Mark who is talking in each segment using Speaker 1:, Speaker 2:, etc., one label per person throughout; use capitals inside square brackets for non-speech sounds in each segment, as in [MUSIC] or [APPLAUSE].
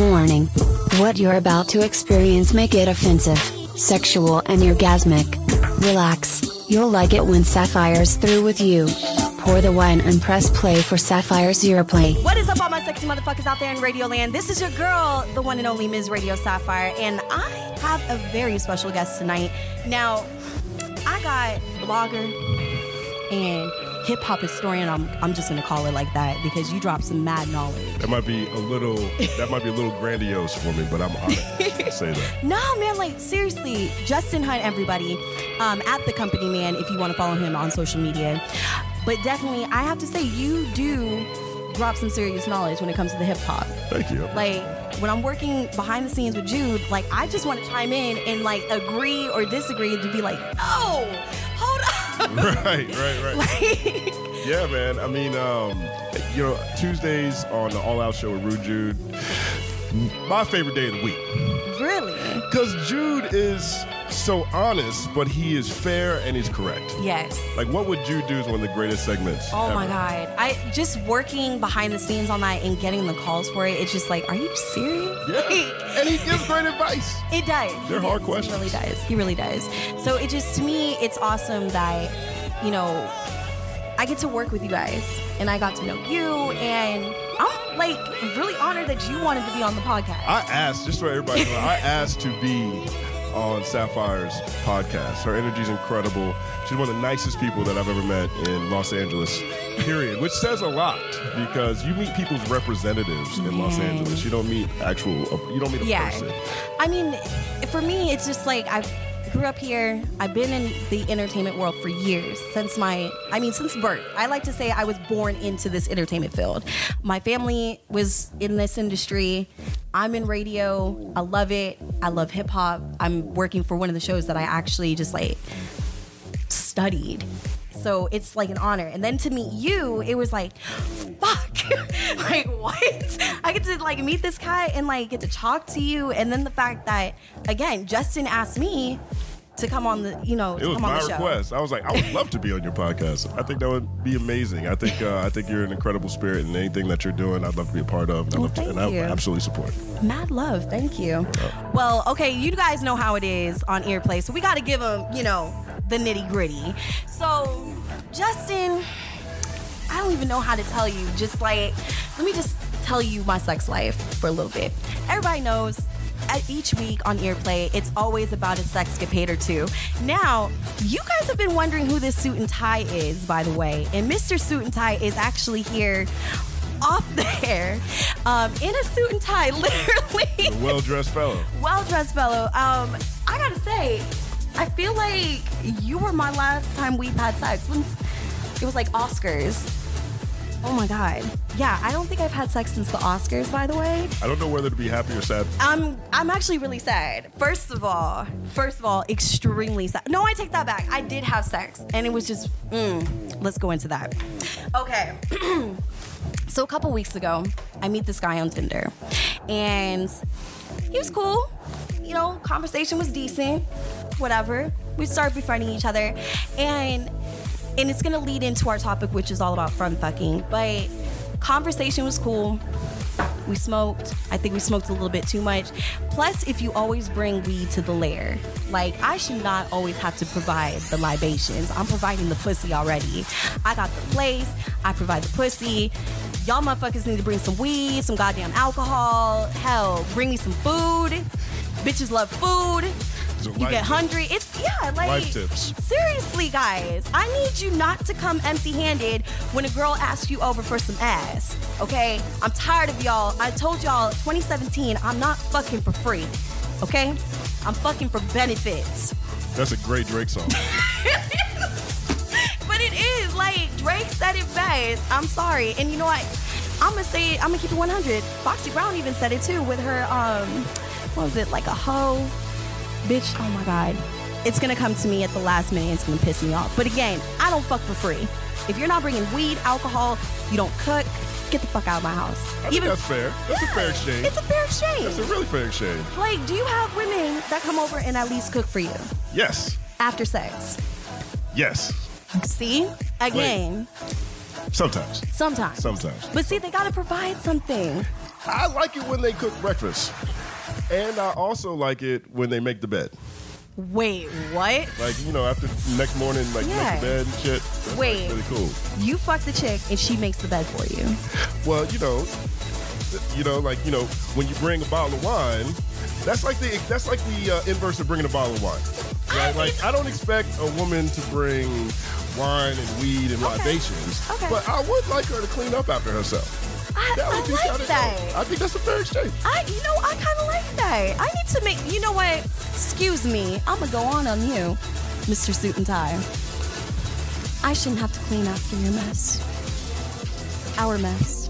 Speaker 1: Warning. What you're about to experience may get offensive, sexual, and orgasmic. Relax, you'll like it when Sapphire's through with you. Pour the wine and press play for Sapphire's Earplay.
Speaker 2: What is up, all my sexy motherfuckers out there in Radio Land? This is your girl, the one and only Ms. Radio Sapphire, and I have a very special guest tonight. Now, I got blogger and hip hop historian. I'm, I'm just gonna call it like that because you dropped some mad knowledge.
Speaker 3: That might be a little that might be a little grandiose for me, but I'm honored to say that. [LAUGHS]
Speaker 2: No, man, like seriously, Justin Hunte, everybody, um, at the company man, if you want to follow him on social media. But definitely, I have to say, you do drop some serious knowledge when it comes to the hip hop.
Speaker 3: Thank you.
Speaker 2: Like when I'm working behind the scenes with Jude, like I just want to chime in and like agree or disagree to be like, no, on. [LAUGHS]
Speaker 3: right, right, right.
Speaker 2: like,
Speaker 3: Yeah, man. I mean, um, you know, Tuesdays on the All Out Show with Rude Jude, my favorite day of the week.
Speaker 2: really?
Speaker 3: Because Jude is so honest, but he is fair and he's correct.
Speaker 2: Yes.
Speaker 3: Like, what would you do is one of the greatest segments.
Speaker 2: Oh my god. I just working behind the scenes on that and getting the calls for it, it's just like, are you serious?
Speaker 3: Yeah.
Speaker 2: Like, [LAUGHS]
Speaker 3: and he gives great advice.
Speaker 2: It does.
Speaker 3: They're
Speaker 2: He
Speaker 3: hard
Speaker 2: does.
Speaker 3: questions.
Speaker 2: He really does. He really does. So it just to me, it's awesome that you know I get to work with you guys, and I got to know you, and I'm like really honored that you wanted to be on the podcast.
Speaker 3: I asked, just so everybody I asked to be on Sapphire's podcast. Her energy is incredible. She's one of the nicest people that I've ever met in Los Angeles, period. Which says a lot because you meet people's representatives in Los
Speaker 2: Yeah.
Speaker 3: Angeles. You don't meet actual, you don't meet a
Speaker 2: yeah.
Speaker 3: person.
Speaker 2: I mean, for me, it's just like I've grew up here. I've been in the entertainment world for years since my, I mean, since birth. I like to say I was born into this entertainment field. My family was in this industry. I'm in radio. I love it. I love hip hop. I'm working for one of the shows that I actually just like studied. So it's like an honor. And then to meet you, it was like, fuck. [LAUGHS] like what? [LAUGHS] I get to like meet this guy and like get to talk to you. And then the fact that again, Justin asked me to come on the, you know,
Speaker 3: It was
Speaker 2: come on
Speaker 3: my
Speaker 2: the show.
Speaker 3: request. I was like, I would love to be on your podcast. I think that would be amazing. I think uh, I think you're an incredible spirit, and anything that you're doing, I'd love to be a part of. And, I
Speaker 2: Well,
Speaker 3: love to, and I absolutely support.
Speaker 2: Mad love, thank you. Well, okay, you guys know how it is on Earplay, so we got to give them, you know, the nitty gritty. So, Justin, I don't even know how to tell you. Just like, let me just tell you my sex life for a little bit. Everybody knows. At each week on Earplay, it's always about a sexcapade or two. Now, you guys have been wondering who this suit and tie is, by the way, and Mr. Suit and Tie is actually here off [LAUGHS] there um, in a suit and tie, [LAUGHS] literally.
Speaker 3: Well dressed fellow.
Speaker 2: well dressed fellow. Um, I gotta say, I feel like you were my last time we've had sex. It was like Oscars. Oh my god. Yeah, I don't think I've had sex since the Oscars, by the way.
Speaker 3: I don't know whether to be happy or sad.
Speaker 2: I'm I'm actually really sad. First of all, first of all, extremely sad. No, I take that back. I did have sex, and it was just. Mm, let's go into that. Okay. [CLEARS THROAT] so a couple weeks ago, I meet this guy on Tinder, and he was cool. You know, conversation was decent. Whatever. We started befriending each other, and and it's gonna lead into our topic, which is all about fun fucking. But conversation was cool. We smoked. I think we smoked a little bit too much. Plus, if you always bring weed to the lair, like I should not always have to provide the libations. I'm providing the pussy already. I got the place. I provide the pussy. Y'all motherfuckers need to bring some weed, some goddamn alcohol. Hell, bring me some food. Bitches love food.
Speaker 3: So
Speaker 2: You get
Speaker 3: tips.
Speaker 2: hungry. It's yeah, like
Speaker 3: Life tips.
Speaker 2: Seriously, guys, I need you not to come empty-handed when a girl asks you over for some ass. Okay? I'm tired of y'all. I told y'all 2017, I'm not fucking for free. Okay? I'm fucking for benefits.
Speaker 3: That's a great Drake song. [LAUGHS]
Speaker 2: But it is like Drake said it best. I'm sorry. And you know what? I'm gonna say it, I'm gonna keep it 100. Foxy Brown even said it too with her um what was it like a hoe bitch oh my god it's gonna come to me at the last minute it's gonna piss me off but again i don't fuck for free if you're not bringing weed alcohol you don't cook get the fuck out of my house
Speaker 3: I think that's fair. That's a fair exchange.
Speaker 2: it's a fair exchange
Speaker 3: That's a really fair exchange.
Speaker 2: like do you have women that come over and at least cook for you
Speaker 3: Yes.
Speaker 2: after sex
Speaker 3: Yes.
Speaker 2: see again
Speaker 3: Sometimes.
Speaker 2: sometimes
Speaker 3: Sometimes.
Speaker 2: but see they gotta provide something
Speaker 3: I like it when they cook breakfast, and I also like it when they make the bed.
Speaker 2: Wait, what?
Speaker 3: Like you know, after next morning, like
Speaker 2: Yeah.
Speaker 3: make the bed and shit. That's like,
Speaker 2: Wait.
Speaker 3: really cool.
Speaker 2: You fuck the chick and she makes the bed for you.
Speaker 3: Well, you know, you know, like you know, when you bring a bottle of wine, that's like the that's like the uh, inverse of bringing a bottle of wine. Right? Like I don't expect a woman to bring wine and weed and
Speaker 2: Okay.
Speaker 3: libations,
Speaker 2: Okay.
Speaker 3: but I would like her to clean up after herself.
Speaker 2: I,
Speaker 3: That
Speaker 2: I like
Speaker 3: kinda
Speaker 2: that.
Speaker 3: I think that's a fair exchange.
Speaker 2: I, you know, I kind of like that. I need to make, you know what? Excuse me. I'm going to go on on you, Mr. Suit and Tie. I shouldn't have to clean after your mess. Our mess.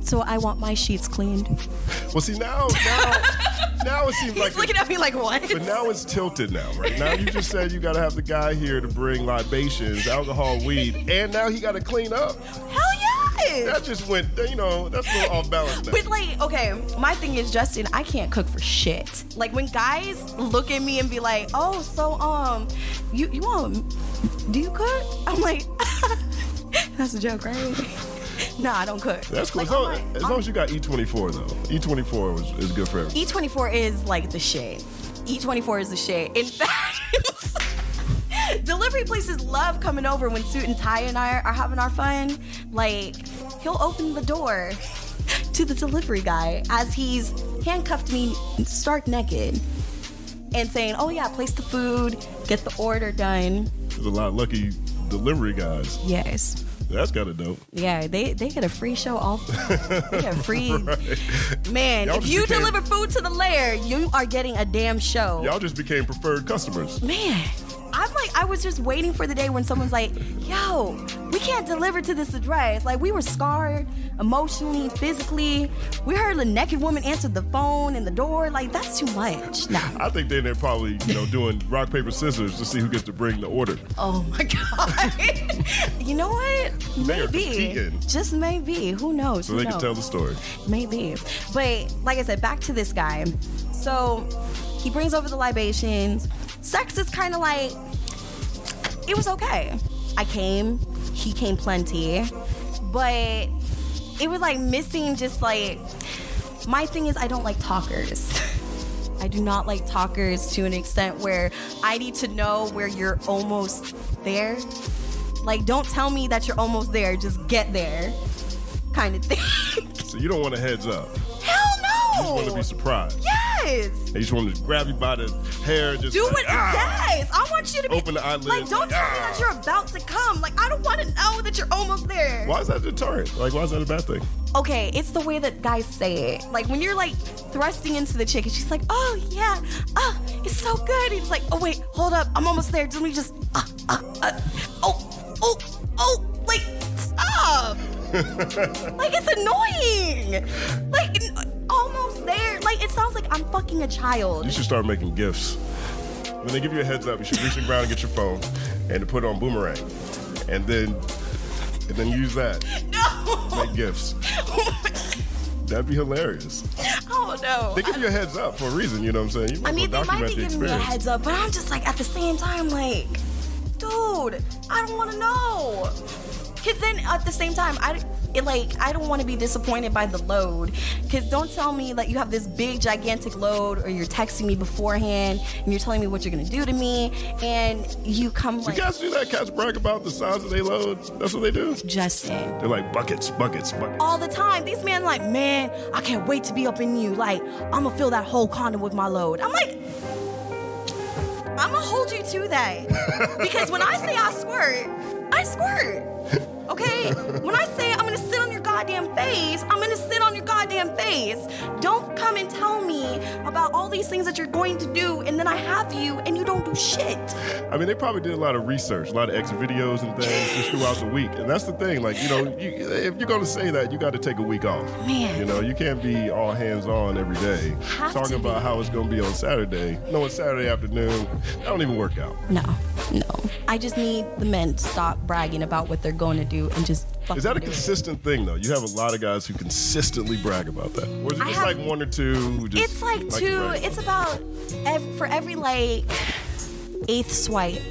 Speaker 2: So I want my sheets cleaned.
Speaker 3: Well, see now, now, [LAUGHS] now it seems like.
Speaker 2: He's
Speaker 3: like.
Speaker 2: looking at me like, what?
Speaker 3: but now it's tilted now, right? Now you just said you got to have the guy here to bring libations, alcohol, weed, and now he got to clean up.
Speaker 2: Hell yes!
Speaker 3: That just went, you know, that's a little off balance now.
Speaker 2: But like, okay, my thing is, Justin, I can't cook for shit. Like when guys look at me and be like, "Oh, so um, you you want? Do you cook?" I'm like, [LAUGHS] "That's a joke, right?" [LAUGHS] nah, I don't cook.
Speaker 3: That's cool.
Speaker 2: Like,
Speaker 3: as, long, as long as you got E24 though. E24 was, is good for everything.
Speaker 2: E24 is like the shit. E24 is the shit. In [LAUGHS] fact, delivery places love coming over when Suit and Tie and I are having our fun. Like, he'll open the door [LAUGHS] to the delivery guy as he's handcuffed me stark naked and saying, Oh, yeah, place the food, get the order done.
Speaker 3: There's a lot of lucky delivery guys.
Speaker 2: Yes.
Speaker 3: That's kind of dope.
Speaker 2: Yeah, they, they get a free show all [LAUGHS] they get free man.
Speaker 3: Y'all
Speaker 2: if you
Speaker 3: became-
Speaker 2: deliver food to the lair, you are getting a damn show.
Speaker 3: Y'all just became preferred customers.
Speaker 2: Man, I'm like, I was just waiting for the day when someone's like, yo, we can't deliver to this address. Like, we were scarred emotionally, physically. We heard a naked woman answer the phone and the door. Like, that's too much. Nah.
Speaker 3: I think then they're probably, you know, doing rock, paper, scissors to see who gets to bring the order.
Speaker 2: Oh my [LAUGHS] God. you know what? Maybe. Just maybe. Who knows?
Speaker 3: So
Speaker 2: Who
Speaker 3: they can tell the story.
Speaker 2: Maybe. But like I said, back to this guy. So he brings over the libations. Sex is kind of like, it was okay. I came, he came plenty. But it was like missing just like, my thing is, I don't like talkers. [LAUGHS] I do not like talkers to an extent where I need to know where you're almost there. Like, don't tell me that you're almost there, just get there. Kind of thing. [LAUGHS]
Speaker 3: So you don't want a heads up. Just want to be surprised.
Speaker 2: Yes!
Speaker 3: They just want to grab you by the hair, just
Speaker 2: Do
Speaker 3: like,
Speaker 2: it.
Speaker 3: "Ah!"
Speaker 2: Yes! I want you to be.
Speaker 3: Open the eyelids,
Speaker 2: Like, don't
Speaker 3: like,
Speaker 2: tell me
Speaker 3: "Ah!"
Speaker 2: that you're about to come. Like, I don't want to know that you're almost there.
Speaker 3: Why is that deterrent? Like, why is that a bad thing?
Speaker 2: Okay, it's the way that guys say it. Like, when you're like thrusting into the chick and she's like, oh, yeah, oh, it's so good. He's like, oh, wait, hold up. I'm almost there. Let me just, uh, uh, uh, oh, oh, oh, like, stop. [LAUGHS] like, it's annoying. Like, almost there. Like, it sounds like I'm fucking a child.
Speaker 3: You should start making gifts. When they give you a heads up, you should reach the ground and get your phone and put it on boomerang, and then and then use that [LAUGHS]
Speaker 2: No.
Speaker 3: make gifts. That'd be hilarious.
Speaker 2: oh, no.
Speaker 3: They give you a heads up for a reason. You know what I'm saying? You might
Speaker 2: I mean, they might be
Speaker 3: the
Speaker 2: giving me a heads up, but I'm just like, at the same time, like, dude, I don't want to know. Cause then at the same time, I it like I don't want to be disappointed by the load. Cause don't tell me that you have this big gigantic load, or you're texting me beforehand and you're telling me what you're gonna do to me, and you come like.
Speaker 3: Do
Speaker 2: like
Speaker 3: cats do that? Cats brag about the size of their load. That's what they do.
Speaker 2: Justin.
Speaker 3: They're like buckets, buckets, buckets.
Speaker 2: all the time. These men like, man, I can't wait to be up in you. Like, I'm gonna fill that whole condom with my load. I'm like, I'm gonna hold you to that. [LAUGHS] because when I say I squirt, I squirt. Okay? When I say I'm gonna sit on your goddamn face, I'm gonna sit on your goddamn face. Don't come and tell me about all these things that you're going to do, and then I have you and you don't do shit.
Speaker 3: I mean, they probably did a lot of research, a lot of exit videos and things just throughout the week. And that's the thing, like you know, you, if you're gonna say that, you got to take a week off.
Speaker 2: Man.
Speaker 3: you know, you can't be all hands on every day
Speaker 2: Have
Speaker 3: talking about
Speaker 2: be.
Speaker 3: how it's gonna be on Saturday. No, it's Saturday afternoon. That don't even work out.
Speaker 2: No, no. I just need the men to stop bragging about what they're going to do and just
Speaker 3: Is that a consistent thing though? You have a lot of guys who consistently brag about that, or is it
Speaker 2: I
Speaker 3: just
Speaker 2: have-
Speaker 3: like one or two who just?
Speaker 2: It's like
Speaker 3: to
Speaker 2: two.
Speaker 3: brag?
Speaker 2: It's about ev- for every like eighth swipe.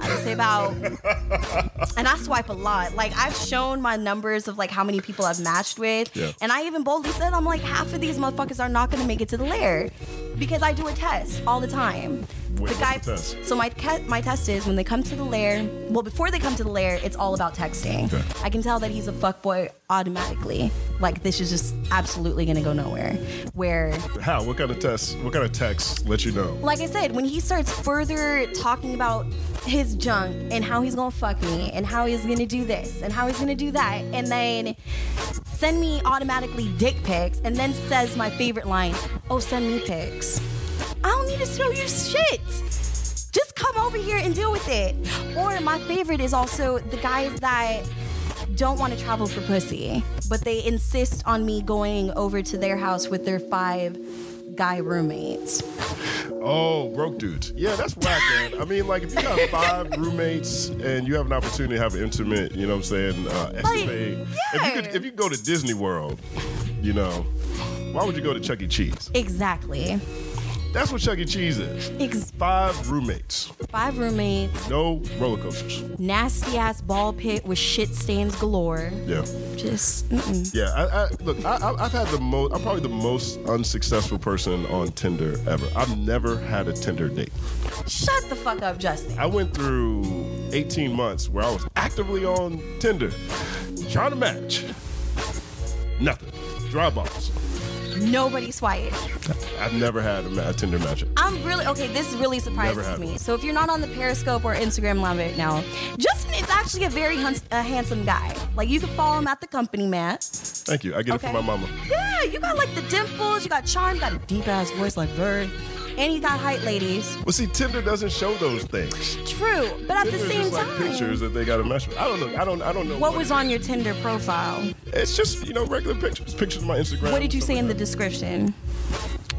Speaker 2: I would say about [LAUGHS] and I swipe a lot. Like I've shown my numbers of like how many people I've matched with,
Speaker 3: Yeah.
Speaker 2: and I even boldly said I'm like half of these motherfuckers are not gonna make it to the lair because I do a test all the time.
Speaker 3: Wait,
Speaker 2: the guy,
Speaker 3: the test?
Speaker 2: so my my test is when they come to the lair. Well, before they come to the lair, it's all about texting.
Speaker 3: Okay.
Speaker 2: I can tell that he's a fuckboy automatically. Like this is just absolutely gonna go nowhere. Where
Speaker 3: How? What kind of tests? What kind of texts let you know?
Speaker 2: like I said, when he starts further talking about his junk and how he's gonna fuck me and how he's gonna do this and how he's gonna do that, and then send me automatically dick pics and then says my favorite line, oh, send me pics. I don't need to show you shit. Just come over here and deal with it. Or my favorite is also the guys that don't want to travel for pussy, but they insist on me going over to their house with their five guy roommates.
Speaker 3: Oh, broke dudes. Yeah, that's whack, man. I mean, like, if you got [LAUGHS] five roommates and you have an opportunity to have an intimate, you know what I'm saying, uh, escapade. If you could, if you go to Disney World, you know, why would you go to Chuck E. Cheese?
Speaker 2: Exactly.
Speaker 3: That's what Chuck E. Cheese is.
Speaker 2: Ex-
Speaker 3: Five roommates,
Speaker 2: five roommates,
Speaker 3: no roller coasters.
Speaker 2: nasty ass ball pit with shit stains galore.
Speaker 3: Yeah.
Speaker 2: Just mm-mm.
Speaker 3: Yeah, I, I, look, I, I've had the most, I'm probably the most unsuccessful person on Tinder ever. I've never had a Tinder date.
Speaker 2: shut the fuck up, Justin.
Speaker 3: I went through 18 months where I was actively on Tinder, trying to match. Nothing. Dry balls.
Speaker 2: Nobody swiped.
Speaker 3: I've never had a, Tinder match.
Speaker 2: I'm really okay. This really surprises me.
Speaker 3: one.
Speaker 2: So if you're not on the Periscope or Instagram live right now, Justin is actually a very huns- a handsome guy. Like you can follow him at the company man.
Speaker 3: Thank you. I get it from my mama.
Speaker 2: Yeah, you got like the dimples, you got charm, you got a deep ass voice like Bird, and you got height, ladies.
Speaker 3: Well, see, Tinder doesn't show those things.
Speaker 2: True, but at the same
Speaker 3: just
Speaker 2: time,
Speaker 3: like pictures that they got to mesh with. I don't know. I don't. I don't know.
Speaker 2: what was on your Tinder profile?
Speaker 3: It's just you know regular pictures. Pictures of my Instagram.
Speaker 2: What did you say
Speaker 3: like
Speaker 2: in the
Speaker 3: that.
Speaker 2: description?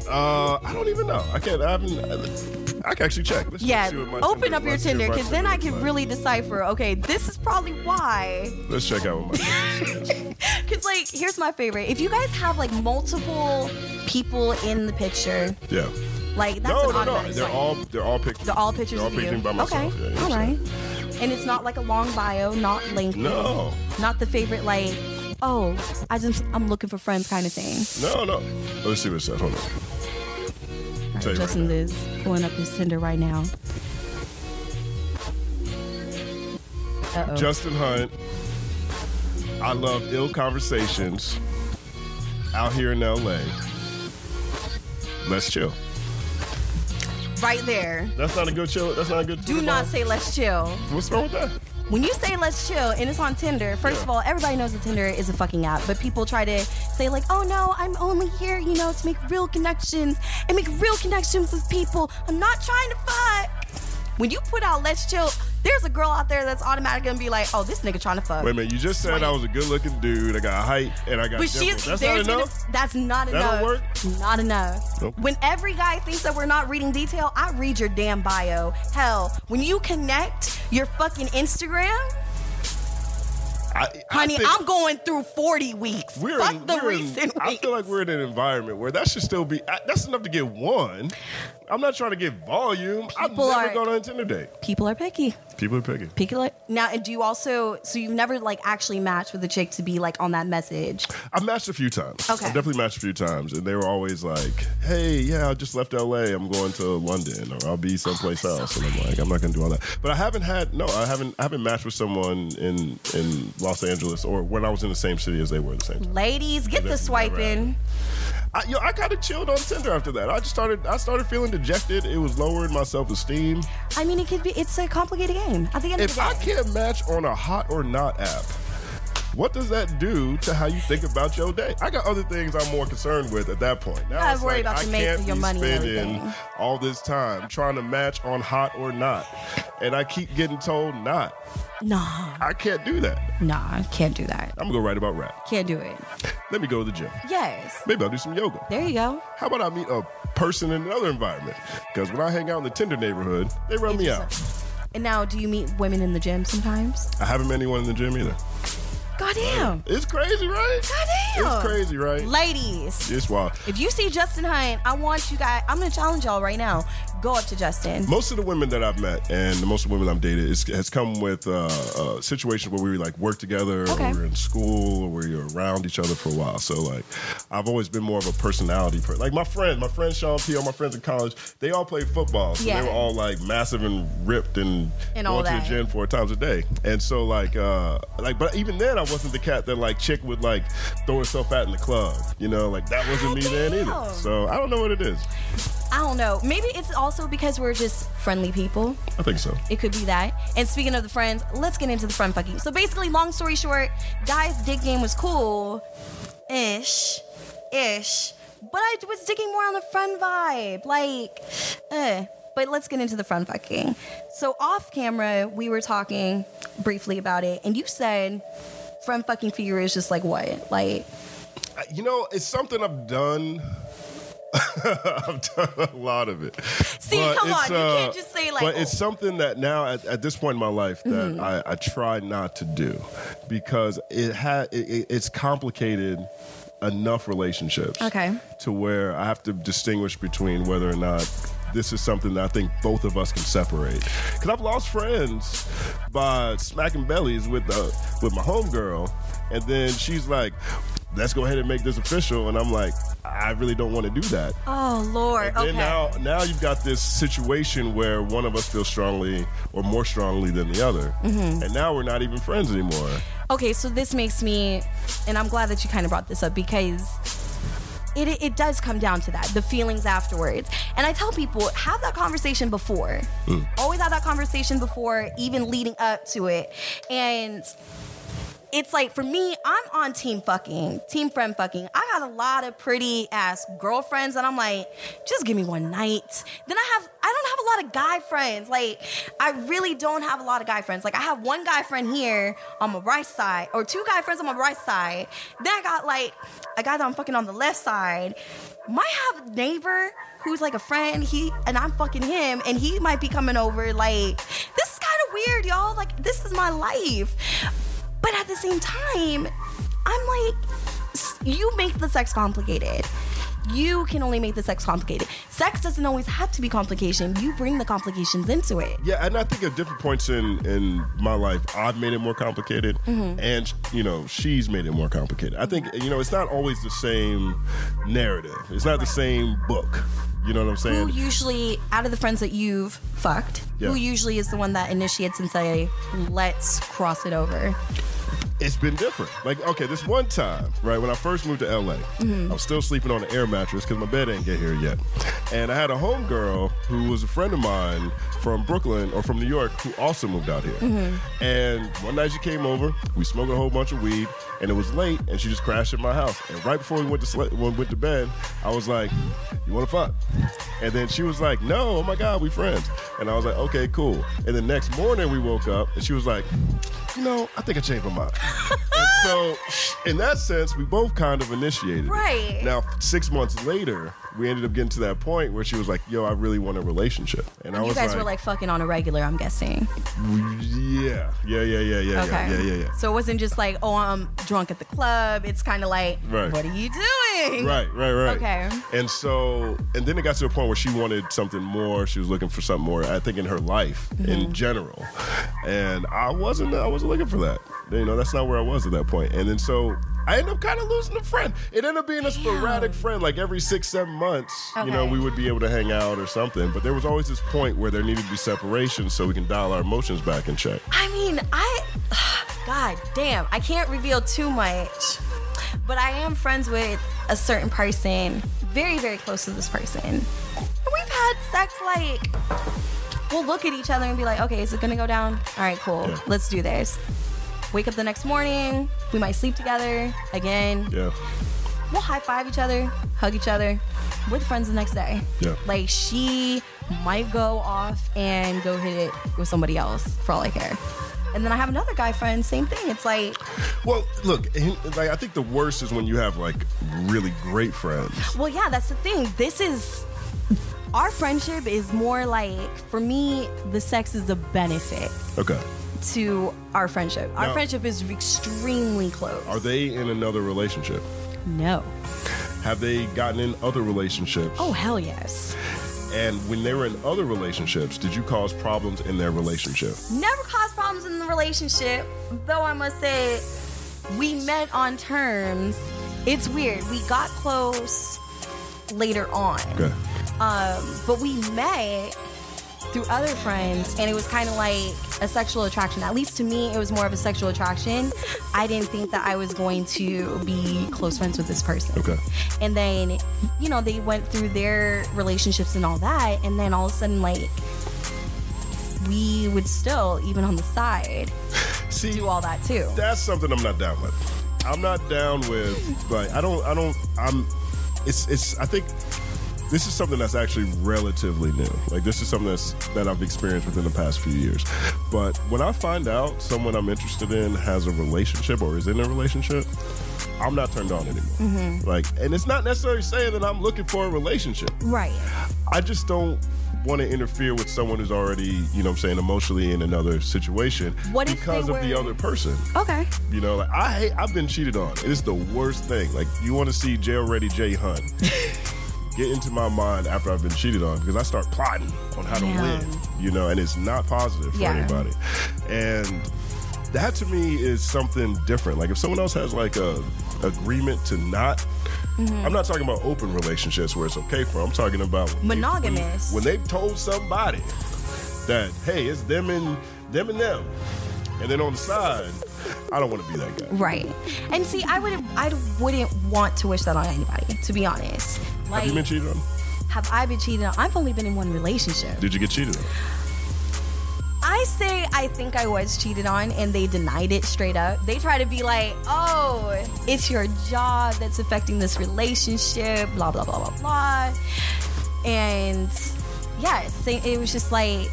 Speaker 3: Uh, I don't even know. I can't. I haven't. I can actually check. Let's
Speaker 2: Yeah,
Speaker 3: see what my
Speaker 2: open
Speaker 3: Tinder-
Speaker 2: up your
Speaker 3: what
Speaker 2: Tinder because then I can really decipher. Okay, this is probably why.
Speaker 3: Let's check out what my.
Speaker 2: Because [LAUGHS] like, here's my favorite. If you guys have like multiple people in the picture,
Speaker 3: Yeah.
Speaker 2: Like that's
Speaker 3: No,
Speaker 2: an
Speaker 3: no, no.
Speaker 2: automatic
Speaker 3: They're
Speaker 2: swipe.
Speaker 3: all they're all pictures.
Speaker 2: They're all pictures
Speaker 3: They're all
Speaker 2: of you.
Speaker 3: pictures by myself.
Speaker 2: Okay,
Speaker 3: Yeah,
Speaker 2: all right. And it's not like a long bio, not lengthy.
Speaker 3: No.
Speaker 2: Not the favorite like, oh, I just I'm looking for friends kind of thing.
Speaker 3: No, no. Let's see what's up. Hold on.
Speaker 2: Right, Justin
Speaker 3: right
Speaker 2: is pulling up his Tinder right now. Uh-oh.
Speaker 3: Justin Hunte. I love ill conversations. Out here in LA. Let's chill.
Speaker 2: Right there.
Speaker 3: That's not a good chill. That's not a good. Chill.
Speaker 2: Do not say let's chill.
Speaker 3: What's wrong with that?
Speaker 2: When you say let's chill and it's on Tinder, first
Speaker 3: Yeah.
Speaker 2: of all, everybody knows that Tinder is a fucking app, but people try to say like, "Oh no, I'm only here, you know, to make real connections and make real connections with people. I'm not trying to fuck." When you put out let's chill, there's a girl out there that's automatically gonna be like, "Oh, this nigga trying to fuck."
Speaker 3: Wait a minute. You just said
Speaker 2: Swipe.
Speaker 3: I was a good-looking dude. I got height and I got.
Speaker 2: But she,
Speaker 3: dimples. That's not
Speaker 2: there's gonna-
Speaker 3: enough.
Speaker 2: that's not
Speaker 3: That
Speaker 2: enough.
Speaker 3: don't work?
Speaker 2: Not enough.
Speaker 3: Nope.
Speaker 2: When every guy thinks that we're not reading detail, I read your damn bio. Hell, when you connect your fucking Instagram,
Speaker 3: I, I
Speaker 2: honey, I'm going through 40 weeks.
Speaker 3: We're
Speaker 2: Fuck
Speaker 3: in,
Speaker 2: the
Speaker 3: we're in-
Speaker 2: recent
Speaker 3: I feel like we're in an environment where that should still be. That's enough to get one. I'm not trying to get volume. I've
Speaker 2: People
Speaker 3: never
Speaker 2: are-
Speaker 3: gone on a Tinder date.
Speaker 2: People are picky.
Speaker 3: People are picking.
Speaker 2: Picky. Like, now, and do you also? So you've never like actually matched with a chick to be like on that message?
Speaker 3: I've matched a few times.
Speaker 2: Okay.
Speaker 3: I've definitely matched a few times, and they were always like, "Hey, yeah, I just left LA. I'm going to London, or I'll be someplace
Speaker 2: Oh,
Speaker 3: else." And I'm like, "I'm not going to do all that." But I haven't had no, I haven't, I haven't matched with someone in in Los Angeles or when I was in the same city as they were at the same time.
Speaker 2: Ladies, get the
Speaker 3: That's never
Speaker 2: swiping.
Speaker 3: I, yo, I kind of chilled on Tinder after that. I just started, I started feeling dejected. It was lowering my self esteem.
Speaker 2: I mean, it could be. It's a complicated game. At the end of
Speaker 3: If I can't match on a hot or not app, what does that do to how you think about your day? I got other things I'm more concerned with at that point. Now it's
Speaker 2: worry
Speaker 3: like,
Speaker 2: about
Speaker 3: I
Speaker 2: your
Speaker 3: can't
Speaker 2: your
Speaker 3: be
Speaker 2: money
Speaker 3: spending all this time trying to match on hot or not, and I keep getting told not.
Speaker 2: nah,
Speaker 3: I can't do that.
Speaker 2: nah, I can't do that.
Speaker 3: I'm gonna go write about rap.
Speaker 2: Can't do it.
Speaker 3: Let me go to the gym.
Speaker 2: Yes.
Speaker 3: Maybe I'll do some yoga.
Speaker 2: There you go.
Speaker 3: How about I meet a person in another environment? Because when I hang out in the Tinder neighborhood, they run me out.
Speaker 2: And now, do you meet women in the gym sometimes?
Speaker 3: I haven't met anyone in the gym either.
Speaker 2: Goddamn.
Speaker 3: It's crazy, right?
Speaker 2: Goddamn.
Speaker 3: It's crazy, right?
Speaker 2: Ladies,
Speaker 3: It's wild.
Speaker 2: if you see Justin Hunte, I want you guys, I'm going to challenge y'all right now. Go up to Justin.
Speaker 3: Most of the women that I've met and the most of the women I've dated is, has come with uh, uh, situations where we like work together,
Speaker 2: Okay.
Speaker 3: or we're in school, or we're around each other for a while. So like, I've always been more of a personality person. Like my friends, my friend Sean P, all my friends in college, they all played football. So
Speaker 2: Yeah.
Speaker 3: they were all like massive and ripped and,
Speaker 2: And
Speaker 3: going
Speaker 2: all
Speaker 3: to the gym four times a day. And so like, uh, like, but even then, I wasn't the cat that like chick would like throw herself at in the club. You know, like that wasn't me then either. So I don't know what it is.
Speaker 2: I don't know. Maybe it's also because we're just friendly people.
Speaker 3: I think so.
Speaker 2: It could be that. And speaking of the friends, let's get into the friend fucking. So basically, long story short, guys' dick game was cool, ish, ish. But I was digging more on the friend vibe, like, eh. But let's get into the friend fucking. So off camera, we were talking briefly about it, and you said friend fucking for you is just like what, like.
Speaker 3: You know, it's something I've done. [LAUGHS] I've done a lot of it.
Speaker 2: See,
Speaker 3: But
Speaker 2: come on, you can't just say, like,
Speaker 3: But
Speaker 2: oh. Mm-hmm.
Speaker 3: it's something that now, at, at this point in my life, that I, I try not to do because it had it, it- it's complicated enough relationships.
Speaker 2: Okay.
Speaker 3: To where I have to distinguish between whether or not this is something that I think both of us can separate. Because I've lost friends by smacking bellies with the with my homegirl, and then she's like, "Let's go ahead and make this official," and I'm like, "I really don't want to do that."
Speaker 2: Oh Lord,
Speaker 3: And
Speaker 2: okay.
Speaker 3: now, now you've got this situation where one of us feels strongly or more strongly than the other,
Speaker 2: Mm-hmm.
Speaker 3: and now we're not even friends anymore.
Speaker 2: Okay, so this makes me, and I'm glad that you kind of brought this up because it, it does come down to that the feelings afterwards. And I tell people, have that conversation before. Always have that conversation before, even leading up to it. And it's like for me, I'm on team fucking, team friend fucking. I got a lot of pretty ass girlfriends, and I'm like, just give me one night. Then I have, I don't have a lot of guy friends. Like, I really don't have a lot of guy friends. Like, I have one guy friend here on my right side, or two guy friends on my right side. Then I got like a guy that I'm fucking on the left side. Might have a neighbor who's like a friend. He and I'm fucking him, and he might be coming over. Like, this is kind of weird, y'all. Like, this is my life. But at the same time, I'm like, you make the sex complicated. You can only make the sex complicated. Sex doesn't always have to be complication. You bring the complications into it.
Speaker 3: Yeah, and I think at different points in in my life, I've made it more complicated,
Speaker 2: Mm-hmm.
Speaker 3: and you know, she's made it more complicated. I think you know, it's not always the same narrative. It's not the same book. You know what I'm saying?
Speaker 2: Who usually, out of the friends that you've fucked,
Speaker 3: Yeah.
Speaker 2: who usually is the one that initiates and say, let's cross it over?
Speaker 3: it's been different. Like, okay, this one time, right, when I first moved to LA, mm-hmm. I was still sleeping on an air mattress because my bed ain't get here yet. And I had a homegirl who was a friend of mine from Brooklyn or from New York who also moved out here. Mm-hmm. And one night she came over, we smoked a whole bunch of weed, and it was late, and she just crashed at my house. And right before we went to when we went to bed, I was like, "You want to fuck?" And then she was like, "No, oh my God, we friends." And I was like, "Okay, cool." And the next morning we woke up, and she was like, "You know, I think I changed my mind." and so, in that sense, we both kind of initiated. it.
Speaker 2: Right.
Speaker 3: Now, six months later, we ended up getting to that point where she was like, "Yo, I really want a relationship," and I was like, You guys
Speaker 2: were like fucking on a regular, I'm guessing.
Speaker 3: "Yeah, yeah, yeah, yeah, yeah,
Speaker 2: Okay.
Speaker 3: yeah, yeah, yeah, yeah."
Speaker 2: So it wasn't just like, oh, I'm drunk at the club. It's kind of like,
Speaker 3: Right.
Speaker 2: what are you doing?
Speaker 3: Right, right, right.
Speaker 2: Okay.
Speaker 3: And so, and then it got to a point where she wanted something more. She was looking for something more. I think in her life
Speaker 2: Mm-hmm.
Speaker 3: in general, and I wasn't. I wasn't looking for that. You know, that's not where I was at that point. And then so. I end up kind of losing a friend. It ended up being a sporadic friend, like every six, seven months. You know, we would be able to hang out or something. But there was always this point where there needed to be separation, so we can dial our emotions back in check.
Speaker 2: I mean, I, [SIGHS] God damn, I can't reveal too much, but I am friends with a certain person, very, very close to this person. And we've had sex like, we'll look at each other and be like, okay, is it gonna go down? All right, cool,
Speaker 3: Yeah.
Speaker 2: let's do this. Wake up the next morning, we might sleep together again.
Speaker 3: Yeah.
Speaker 2: We'll high five each other, hug each other. We're friends the next day.
Speaker 3: Yeah.
Speaker 2: Like she might go off and go hit it with somebody else for all I care. And then I have another guy friend, same thing. It's like,
Speaker 3: Well, look, like I think the worst is when you have like really great friends.
Speaker 2: well, yeah, that's the thing. This is our friendship is more like for me, the sex is a benefit.
Speaker 3: Okay.
Speaker 2: To our friendship. Our
Speaker 3: Now-
Speaker 2: friendship is extremely close.
Speaker 3: Are they in another relationship?
Speaker 2: no.
Speaker 3: Have they gotten in other relationships?
Speaker 2: Oh hell yes.
Speaker 3: And when they were in other relationships, did you cause problems in their relationship?
Speaker 2: Never caused problems in the relationship, though I must say we met on terms. It's weird. We got close later on.
Speaker 3: Okay.
Speaker 2: Um, but we met through other friends, and it was kind of like a sexual attraction. At least to me, it was more of a sexual attraction. I didn't think that I was going to be close friends with this person.
Speaker 3: Okay.
Speaker 2: And then, you know, they went through their relationships and all that, and then all of a sudden, like, we would still, even on the side, [LAUGHS]
Speaker 3: See,
Speaker 2: do all that too.
Speaker 3: that's something I'm not down with. I'm not down with like I don't I don't I'm it's it's I think this is something that's actually relatively new. Like this is something that's that I've experienced within the past few years. But when I find out someone I'm interested in has a relationship or is in a relationship, I'm not turned on anymore. Like and it's not necessarily saying that I'm looking for a relationship.
Speaker 2: Right.
Speaker 3: I just don't want to interfere with someone who's already, you know what I'm saying, emotionally in another situation
Speaker 2: What
Speaker 3: because of the other person.
Speaker 2: Okay.
Speaker 3: You know, like I hate, I've been cheated on. It is the worst thing. Like you want to see jail ready Jay Hunte [LAUGHS] get into my mind after I've been cheated on because I start plotting on how to win. You know, and it's not positive for
Speaker 2: Yeah.
Speaker 3: anybody. And that to me is something different. Like if someone else has like a agreement to not.
Speaker 2: Mm-hmm.
Speaker 3: I'm not talking about open relationships where it's okay for. I'm talking about when they-
Speaker 2: Monogamous.
Speaker 3: when they've told somebody that hey, it's them and them and them, and then on the side, [LAUGHS] I don't want to be that guy.
Speaker 2: Right. And see, I wouldn't I wouldn't want to wish that on anybody, to be honest. Like
Speaker 3: Have you been cheated on?
Speaker 2: have I been cheated on? I've only been in one relationship.
Speaker 3: Did you get cheated on?
Speaker 2: I say I think I was cheated on and they denied it straight up. They try to be like, oh, it's your job that's affecting this relationship, blah, blah, blah, blah, blah. And yeah, it was just like,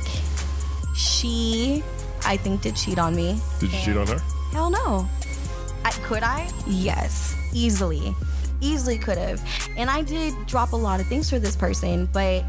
Speaker 2: she, I think, did cheat on me.
Speaker 3: Did you cheat on her?
Speaker 2: Hell no. I, could I? Yes, easily. Easily could have. And I did drop a lot of things for this person, but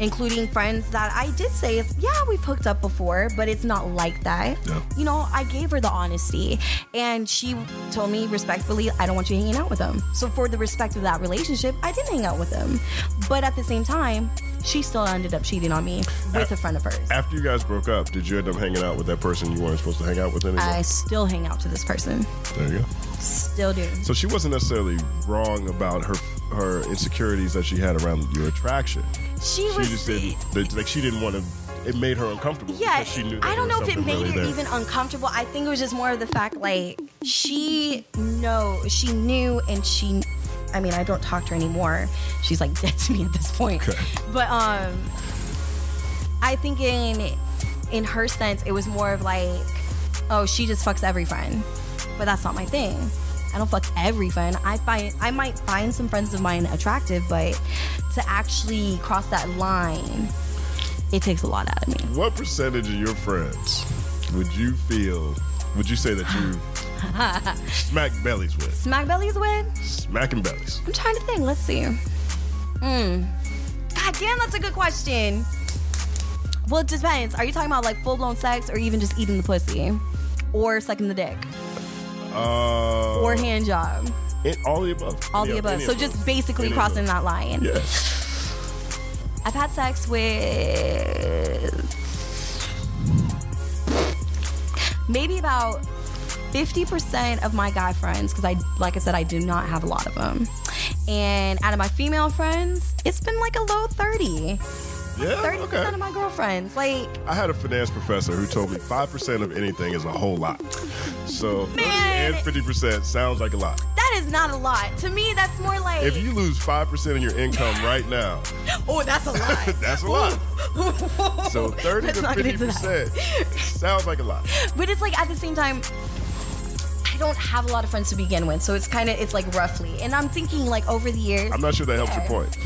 Speaker 2: including friends that I did say, yeah, we've hooked up before, but it's not like that.
Speaker 3: Yeah.
Speaker 2: You know, I gave her the honesty and she told me respectfully, I don't want you hanging out with them. So, for the respect of that relationship, I didn't hang out with them. But at the same time, she still ended up cheating on me with a friend of hers.
Speaker 3: After you guys broke up, did you end up hanging out with that person you weren't supposed to hang out with anymore?
Speaker 2: I still hang out to this person.
Speaker 3: there you go.
Speaker 2: Still do.
Speaker 3: So she wasn't necessarily wrong about her her insecurities that she had around your attraction.
Speaker 2: She
Speaker 3: She
Speaker 2: was
Speaker 3: just didn't like she didn't want to. It made her uncomfortable.
Speaker 2: Yeah,
Speaker 3: because she knew. That
Speaker 2: I don't know if it made
Speaker 3: really
Speaker 2: her
Speaker 3: there.
Speaker 2: even uncomfortable. I think it was just more of the fact like she know she knew and she. I mean, I don't talk to her anymore. She's like [LAUGHS] dead to me at this point.
Speaker 3: Okay.
Speaker 2: But um, I think in in her sense, it was more of like, oh, she just fucks every friend, but that's not my thing. I don't fuck every friend. I find I might find some friends of mine attractive, but to actually cross that line, it takes a lot out of me.
Speaker 3: What percentage of your friends would you feel? Would you say that you smack bellies with?
Speaker 2: Smack bellies with?
Speaker 3: Smacking bellies.
Speaker 2: I'm trying to think. Let's see. Hmm. God damn, that's a good question. Well, it depends. Are you talking about like full blown sex or even just eating the pussy? Or sucking the dick?
Speaker 3: Uh,
Speaker 2: Or hand job?
Speaker 3: in- all the above.
Speaker 2: All
Speaker 3: Any
Speaker 2: the above. So just basically
Speaker 3: Any
Speaker 2: crossing that line.
Speaker 3: Yes.
Speaker 2: I've had sex with maybe about 50% of my guy friends, because I, like I said, I do not have a lot of them. And out of my female friends, it's been like a low 30.
Speaker 3: Yeah.
Speaker 2: 30%
Speaker 3: Okay.
Speaker 2: of my girlfriends. Like,
Speaker 3: I had a finance professor who told me five percent of anything is a whole lot. So 30
Speaker 2: Man.
Speaker 3: and fifty percent sounds like a lot.
Speaker 2: that is not a lot. To me, that's more like,
Speaker 3: If you lose five percent of your income right now, [LAUGHS]
Speaker 2: oh, that's a lot. [LAUGHS]
Speaker 3: that's a lot. So thirty [LAUGHS]
Speaker 2: Let's
Speaker 3: to fifty
Speaker 2: into that.
Speaker 3: percent sounds like a lot.
Speaker 2: But it's like at the same time, don't have a lot of friends to begin with, so it's kind of it's like roughly. And I'm thinking like over the years,
Speaker 3: I'm not sure that helps your point.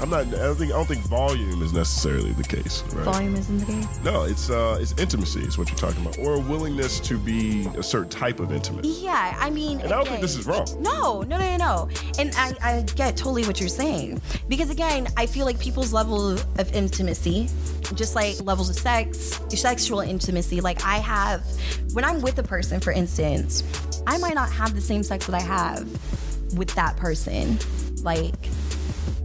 Speaker 3: I'm not. I don't think. I don't think volume is necessarily the case. Right?
Speaker 2: Volume isn't the case.
Speaker 3: No, it's uh, it's intimacy is what you're talking about, or a willingness to be a certain type of intimate.
Speaker 2: Yeah, I mean,
Speaker 3: And I don't think this is wrong.
Speaker 2: No, no, no, no, no. And I, I get totally what you're saying because again, I feel like people's level of intimacy, just like levels of sex, sexual intimacy. Like I have, when I'm with a person, for instance, I might not have the same sex that I have with that person. Like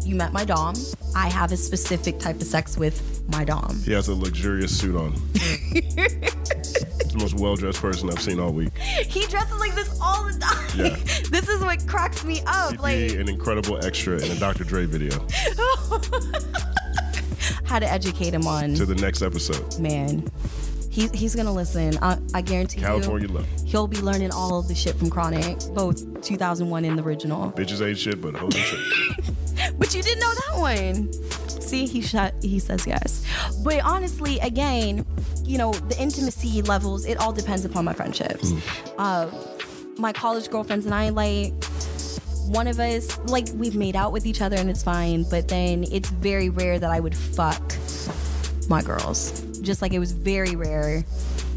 Speaker 2: you met my dom, I have a specific type of sex with my dom.
Speaker 3: He has a luxurious suit on. He's [LAUGHS] the most well dressed person I've seen all week.
Speaker 2: He dresses like this all the time.
Speaker 3: Yeah. [LAUGHS]
Speaker 2: this is what cracks me up.
Speaker 3: He'd
Speaker 2: like
Speaker 3: be an incredible extra in a Dr. Dre video. [LAUGHS]
Speaker 2: how to educate him on
Speaker 3: To the next episode,
Speaker 2: man. He, he's gonna listen. I, I guarantee
Speaker 3: California
Speaker 2: you.
Speaker 3: love.
Speaker 2: He'll be learning all of the shit from Chronic, both 2001 and the original.
Speaker 3: Bitches ain't shit, but hoes shit. [LAUGHS]
Speaker 2: But you didn't know that one. See, he shut. He says yes. But honestly, again, you know, the intimacy levels. It all depends upon my friendships. Uh, my college girlfriends and I, like, one of us, like, we've made out with each other and it's fine. But then it's very rare that I would fuck my girls. Just like it was very rare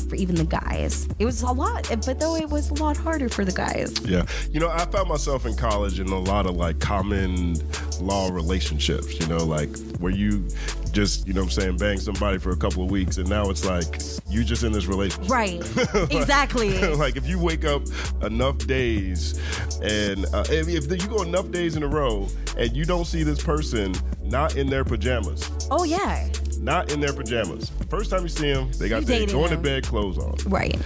Speaker 2: for even the guys. It was a lot, but though it was a lot harder for the guys.
Speaker 3: Yeah. You know, I found myself in college in a lot of like common law relationships, you know, like where you just, you know what I'm saying, bang somebody for a couple of weeks and now it's like you just in this relationship.
Speaker 2: Right. [LAUGHS] exactly. [LAUGHS]
Speaker 3: like if you wake up enough days and uh, if, if you go enough days in a row and you don't see this person not in their pajamas,
Speaker 2: Oh yeah.
Speaker 3: Not in their pajamas. First time you see them, they got their going to bed clothes on.
Speaker 2: Right.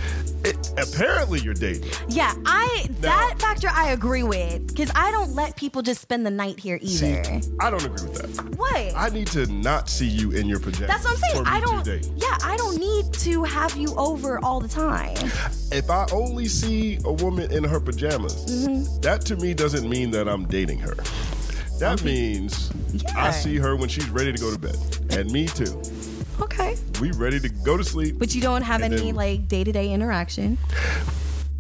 Speaker 3: It, apparently you're dating.
Speaker 2: Yeah, I that factor I agree with because I don't let people just spend the night here
Speaker 3: See,
Speaker 2: either.
Speaker 3: I don't agree with that.
Speaker 2: what?
Speaker 3: I need to not see you in your pajamas.
Speaker 2: That's what I'm saying. I don't. Yeah, I don't need to have you over all the time.
Speaker 3: If I only see a woman in her pajamas,
Speaker 2: Mm-hmm.
Speaker 3: that to me doesn't mean that I'm dating her. That means. I see her when she's ready to go to bed, and me too.
Speaker 2: Okay.
Speaker 3: We ready to go to sleep.
Speaker 2: But you don't have
Speaker 3: And
Speaker 2: any
Speaker 3: then-
Speaker 2: like day to day interaction.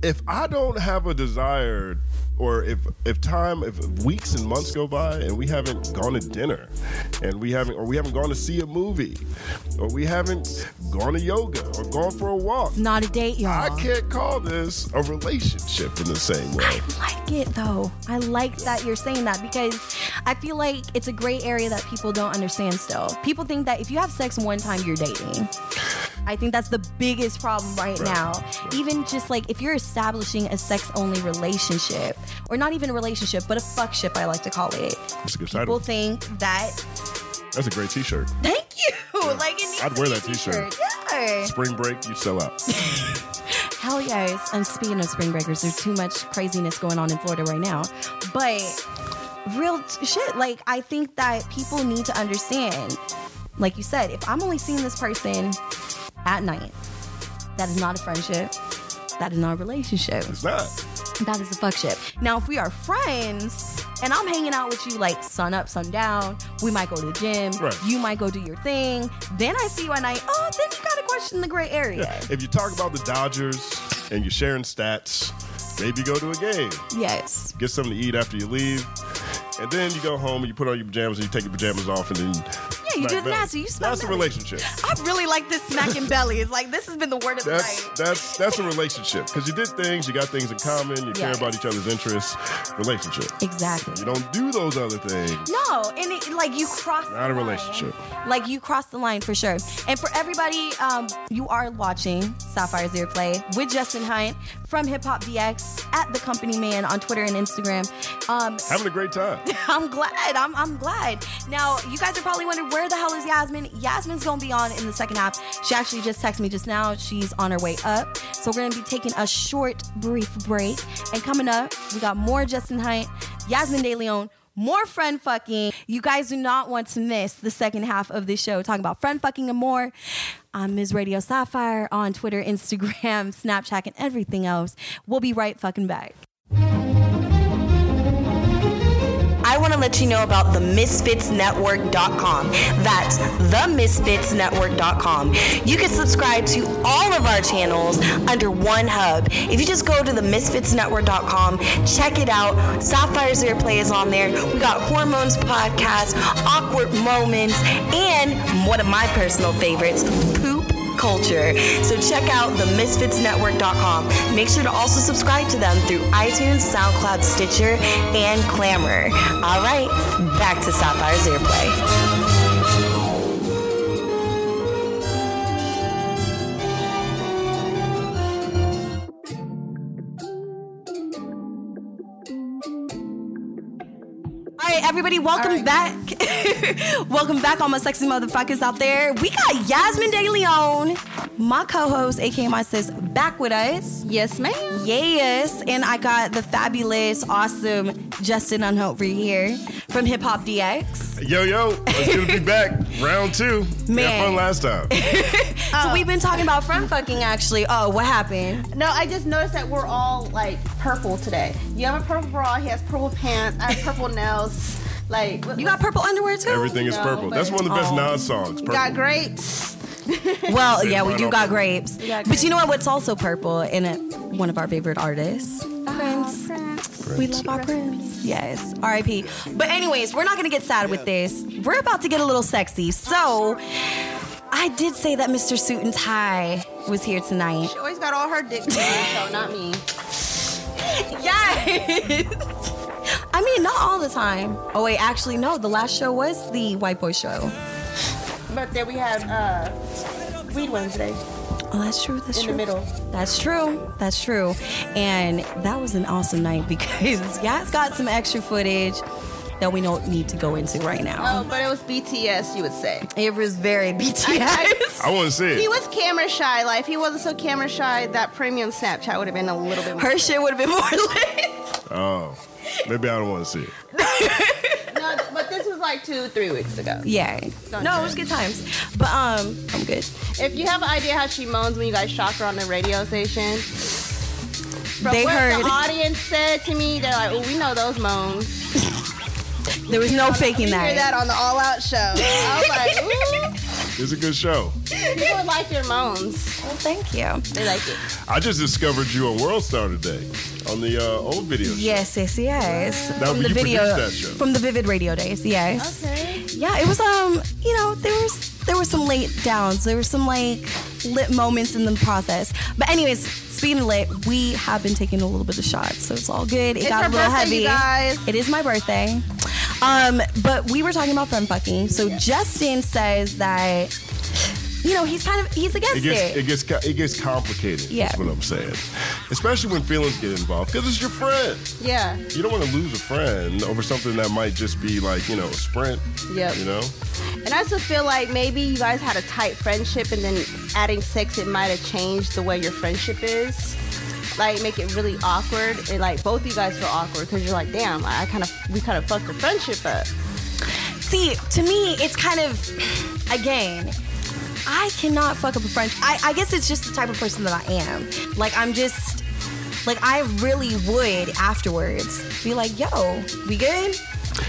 Speaker 3: if I don't have a desire, or if if time, if weeks and months go by and we haven't gone to dinner, and we haven't, or we haven't gone to see a movie, or we haven't gone to yoga or gone for a walk,
Speaker 2: Not a date, y'all.
Speaker 3: I can't call this a relationship in the same way.
Speaker 2: I like it though. I like that you're saying that because I feel like it's a gray area that people don't understand still. People think that if you have sex one time, you're dating. I think that's the biggest problem right,
Speaker 3: Right.
Speaker 2: now. Even just like if you're establishing a sex only relationship, or not even a relationship, but a fuck ship, I like to call it.
Speaker 3: That's a good
Speaker 2: People think that,
Speaker 3: That's a great T-shirt.
Speaker 2: thank you. [LAUGHS] Like it needs
Speaker 3: I'd wear that
Speaker 2: t
Speaker 3: shirt.
Speaker 2: Yeah.
Speaker 3: Spring break, you sell out. [LAUGHS]
Speaker 2: Hell yes. And speaking of spring breakers, there's too much craziness going on in Florida right now. But real t- shit, like I think that people need to understand, like you said, if I'm only seeing this person at night, that is not a friendship. That is not a relationship.
Speaker 3: It's not.
Speaker 2: That is a fuck ship. Now, if we are friends and I'm hanging out with you like sun up, sun down, we might go to the gym.
Speaker 3: Right.
Speaker 2: You might go do your thing. Then I see you at night. Oh, then you gotta question the gray area.
Speaker 3: If you talk about the Dodgers and you're sharing stats, maybe go to a game.
Speaker 2: Yes.
Speaker 3: get something to eat after you leave, and then you go home and you put on your pajamas and you take your pajamas off and then
Speaker 2: Yeah, you the
Speaker 3: belly.
Speaker 2: nasty. You smack
Speaker 3: That's a relationship.
Speaker 2: I really like this smacking belly. It's like this has been the word of the
Speaker 3: That's
Speaker 2: night.
Speaker 3: that's that's a relationship because you did things, you got things in common, you care about each other's interests. Relationship.
Speaker 2: Exactly.
Speaker 3: You don't do those other things.
Speaker 2: No, and it, like you cross
Speaker 3: Not
Speaker 2: the
Speaker 3: a
Speaker 2: line.
Speaker 3: relationship.
Speaker 2: Like you cross the line for sure. And for everybody, um, you are watching Sapphire's Earplay with Justin Hunte from Hip Hop DX at the Company Man on Twitter and Instagram. Um,
Speaker 3: Having a great time. [LAUGHS]
Speaker 2: I'm glad. I'm, I'm glad. Now, you guys are probably wondering where the hell is Yasmine? Yasmine's gonna be on in the second half. She actually just texted me just now. She's on her way up. So we're gonna be taking a short, brief break. And coming up, we got more Justin Hunte, Yasmin De Leon. More friend fucking. You guys do not want to miss the second half of this show talking about friend fucking and more. I'm Ms. Radio Sapphire on Twitter, Instagram, [LAUGHS] Snapchat, and everything else. We'll be right fucking back. I
Speaker 4: want to let you know about the MisfitsNetwork.com. That's the themisfitsnetwork.com. You can subscribe to all of our channels under one hub. If you just go to the MisfitsNetwork.com, check it out. Sapphire's Earplay is on there. We got Hormones Podcast, Awkward Moments, and one of my personal favorites, culture. So check out the misfitsnetwork.com. Make sure to also subscribe to them through iTunes, SoundCloud, Stitcher, and Clamor. All right, back to Sapphire's
Speaker 2: Earplay. Everybody, welcome back. [LAUGHS] welcome back, all my sexy motherfuckers out there. We got Yasmine Deleon, my co-host, aka my sis, back with us.
Speaker 5: Yes, ma'am.
Speaker 2: Yes, and I got the fabulous, awesome Justin over here from Hip Hop DX.
Speaker 3: Yo, yo, it's good to be back. Round two. We
Speaker 2: Man.
Speaker 3: had fun last time. [LAUGHS]
Speaker 2: So we've been talking about friend fucking actually. Oh, what happened?
Speaker 5: No, I just noticed that we're all like purple today. You have a purple bra. He has purple pants. I have purple nails. Like what-
Speaker 2: You got purple underwear too?
Speaker 3: Everything is
Speaker 5: No,
Speaker 3: purple. That's one of the best
Speaker 2: Oh.
Speaker 3: Nas songs. Purple.
Speaker 5: got grapes. [LAUGHS]
Speaker 2: Well, yeah, we do got grapes.
Speaker 5: got
Speaker 2: But you know what? What's also purple and it, one of our favorite artists, ah, Prince. We love our Prince. Yes, R.I.P. But anyways, we're not gonna get sad with this. We're about to get a little sexy. So, I did say that Mr. Suit and Tie was here tonight.
Speaker 5: She always got all her dick pics, so not me. [LAUGHS]
Speaker 2: Yes. I mean, not all the time. Oh wait, actually, no. The last show was the White Boy Show.
Speaker 5: But then we had uh, Weed Wednesday
Speaker 2: Oh, that's true. That's
Speaker 5: in
Speaker 2: true.
Speaker 5: the middle.
Speaker 2: That's true. That's true. And that was an awesome night [LAUGHS] because Yas got some extra footage that we don't need to go into right now.
Speaker 5: Oh, but it was BTS, you would say.
Speaker 2: It was very BTS.
Speaker 3: I [LAUGHS] want to see
Speaker 5: He
Speaker 3: it.
Speaker 5: was camera shy. Like if he wasn't so camera shy, that premium Snapchat would have been a little bit more.
Speaker 2: Her shit would have been more [LAUGHS] lit.
Speaker 3: Oh, maybe I don't want to see it. [LAUGHS]
Speaker 5: No, but this was like two, three weeks ago.
Speaker 2: Yeah.
Speaker 5: Don't
Speaker 2: No,
Speaker 5: do
Speaker 2: it was good times. But um, I'm good.
Speaker 5: If you have an idea how she moans when you guys shock her on the radio station, from
Speaker 2: They
Speaker 5: what
Speaker 2: heard.
Speaker 5: the audience said to me, they're like, "Oh, we know those moans." [LAUGHS]
Speaker 2: There was no faking
Speaker 5: We hear
Speaker 2: that.
Speaker 5: that on the All Out show. I was like, [LAUGHS]
Speaker 3: It's a good show.
Speaker 5: "Ooh, people like your moans.
Speaker 2: Well, thank you.
Speaker 5: They like it."
Speaker 3: I just discovered you on World Star today on the uh, old video. show.
Speaker 2: Yes, yes, yes.
Speaker 3: That-
Speaker 2: from the
Speaker 3: you
Speaker 2: video,
Speaker 3: produced that show.
Speaker 2: from the Vivid Radio days. Yes.
Speaker 5: Okay.
Speaker 2: Yeah, it was um, you know, there was there were some late downs. There were some like lit moments in the process. But anyways, speaking of lit, we have been taking a little bit of shots, so it's all good. It
Speaker 5: It's
Speaker 2: got a little
Speaker 5: birthday,
Speaker 2: heavy. It is my birthday. Um, but we were talking about friend fucking. So Justin says that you know, he's kind of he's against
Speaker 3: It gets
Speaker 2: it.
Speaker 3: it gets it gets complicated.
Speaker 2: Yeah.
Speaker 3: That's what I'm saying. Especially when feelings get involved, because it's your friend.
Speaker 5: Yeah.
Speaker 3: You don't want to lose a friend over something that might just be like you know a sprint.
Speaker 5: Yeah,
Speaker 3: You know.
Speaker 5: And I also feel like maybe you guys had a tight friendship, and then adding sex, it might have changed the way your friendship is. Like make it really awkward, and like both of you guys feel awkward because you're like, damn, I kind of we kind of fucked the friendship up.
Speaker 2: See, to me, it's kind of again. I cannot fuck up a friend. I, I guess it's just the type of person that I am. Like I'm just like I really would afterwards be like, "Yo, we good?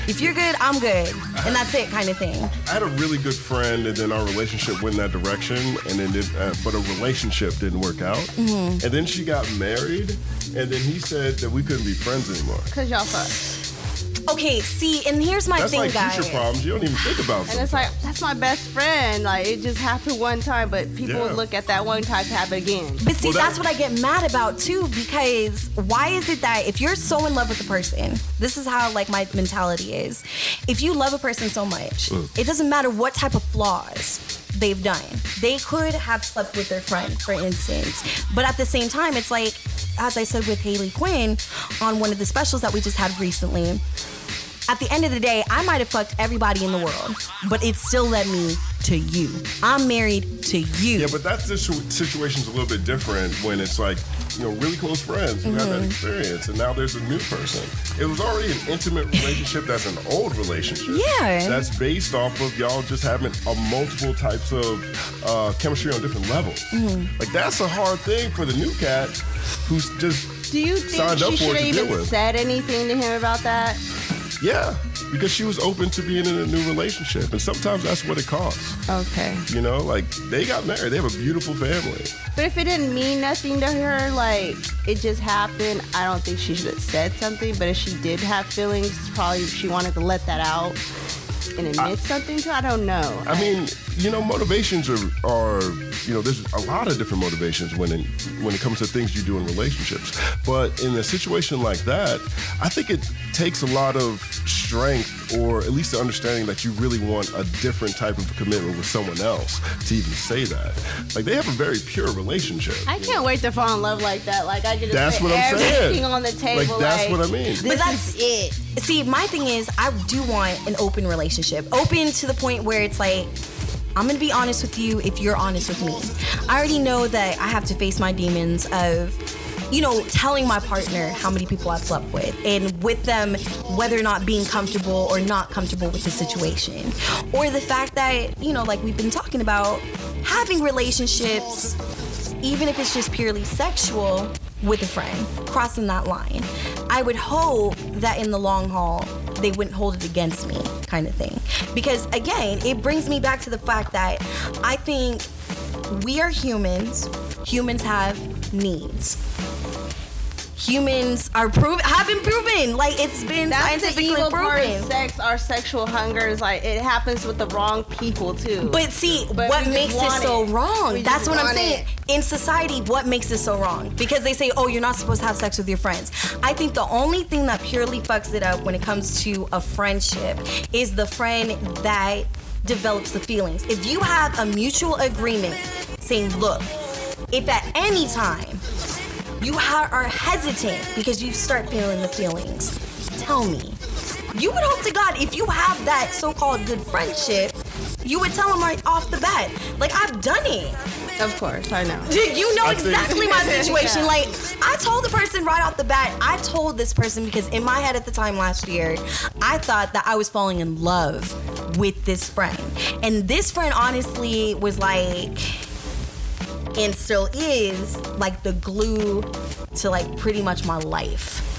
Speaker 2: If you're good, I'm good," and that's it, kind of thing.
Speaker 3: I had a really good friend, and then our relationship went in that direction, and then it, uh, but a relationship didn't work out.
Speaker 2: Mm-hmm.
Speaker 3: And then she got married, and then he said that we couldn't be friends anymore.
Speaker 5: Cause y'all fuck.
Speaker 2: Okay, see, and here's my
Speaker 3: That's
Speaker 2: thing,
Speaker 3: like
Speaker 2: guys.
Speaker 3: future problems. You don't even think about. It.
Speaker 5: And it's like that's my best friend. Like it just happened one time, but people
Speaker 3: Yeah.
Speaker 5: would look at that one time to happen again.
Speaker 2: But see,
Speaker 3: Well, that-
Speaker 2: that's what I get mad about too, because why is it that if you're so in love with a person, this is how like my mentality is. If you love a person so much, it doesn't matter what type of flaws they've done. They could have slept with their friend, for instance. But at the same time, it's like, as I said with Haley Quinn on one of the specials that we just had recently. At the end of the day, I might have fucked everybody in the world, but it still led me to you. I'm married to you.
Speaker 3: Yeah, but that situ- situation's a little bit different when it's like, you know, really close friends who have
Speaker 2: Mm-hmm.
Speaker 3: that experience, and now there's a new person. It was already an intimate relationship that's an old relationship.
Speaker 2: Yeah.
Speaker 3: That's based off of y'all just having a multiple types of uh, chemistry on different levels.
Speaker 2: Mm-hmm.
Speaker 3: Like, that's a hard thing for the new cat who's just
Speaker 5: Do you think
Speaker 3: signed
Speaker 5: she should have even said anything to him about that?
Speaker 3: Yeah, because she was open to being in a new relationship, and sometimes that's what it costs.
Speaker 5: Okay.
Speaker 3: You know, like they got married, they have a beautiful family.
Speaker 5: But if it didn't mean nothing to her, like it just happened, I don't think she should have said something. But if she did have feelings, probably she wanted to let that out and admit something to. I don't know.
Speaker 3: I mean, you know, motivations are, are you know, there's a lot of different motivations when it, when it comes to things you do in relationships. But in a situation like that, I think it takes a lot of strength or at least the understanding that you really want a different type of commitment with someone else to even say that. Like they have a very pure relationship.
Speaker 5: I can't wait to fall in love like that. Like I could just
Speaker 3: That's
Speaker 5: put
Speaker 3: what I'm saying.
Speaker 5: everything on the table.
Speaker 3: Like that's what I mean.
Speaker 2: But that's
Speaker 5: it.
Speaker 2: See, my thing is, I do want an open relationship. Open to the point where it's like, I'm gonna be honest with you if you're honest with me. I already know that I have to face my demons of, you know, telling my partner how many people I've slept with and with them whether or not being comfortable or not comfortable with the situation. Or the fact that, you know, like we've been talking about, having relationships, even if it's just purely sexual, with a friend, crossing that line. I would hope that in the long haul, they wouldn't hold it against me, kind of thing. Because again, it brings me back to the fact that I think we are humans, humans have needs. Humans are proven have been proven. Like it's been
Speaker 5: That's the
Speaker 2: scientifically
Speaker 5: evil part of
Speaker 2: proven.
Speaker 5: sex. Our sexual hunger is like it happens with the wrong people too.
Speaker 2: But see,
Speaker 5: But
Speaker 2: what makes it so
Speaker 5: it.
Speaker 2: wrong?
Speaker 5: We
Speaker 2: That's what I'm saying. In society, what makes it so wrong? Because they say, oh, you're not supposed to have sex with your friends. I think the only thing that purely fucks it up when it comes to a friendship is the friend that develops the feelings. If you have a mutual agreement saying, look, if at any time you ha- are hesitant because you start feeling the feelings, tell me. You would hope to God if you have that so-called good friendship, you would tell them right off the bat. Like I've done it.
Speaker 5: of course, I know.
Speaker 2: Dude, you know
Speaker 3: I think-
Speaker 2: exactly my [LAUGHS] situation.
Speaker 5: Yeah.
Speaker 2: Like I told the person right off the bat. I told this person because in my head at the time last year, I thought that I was falling in love with this friend, and this friend honestly was like and still is like the glue to like pretty much my life.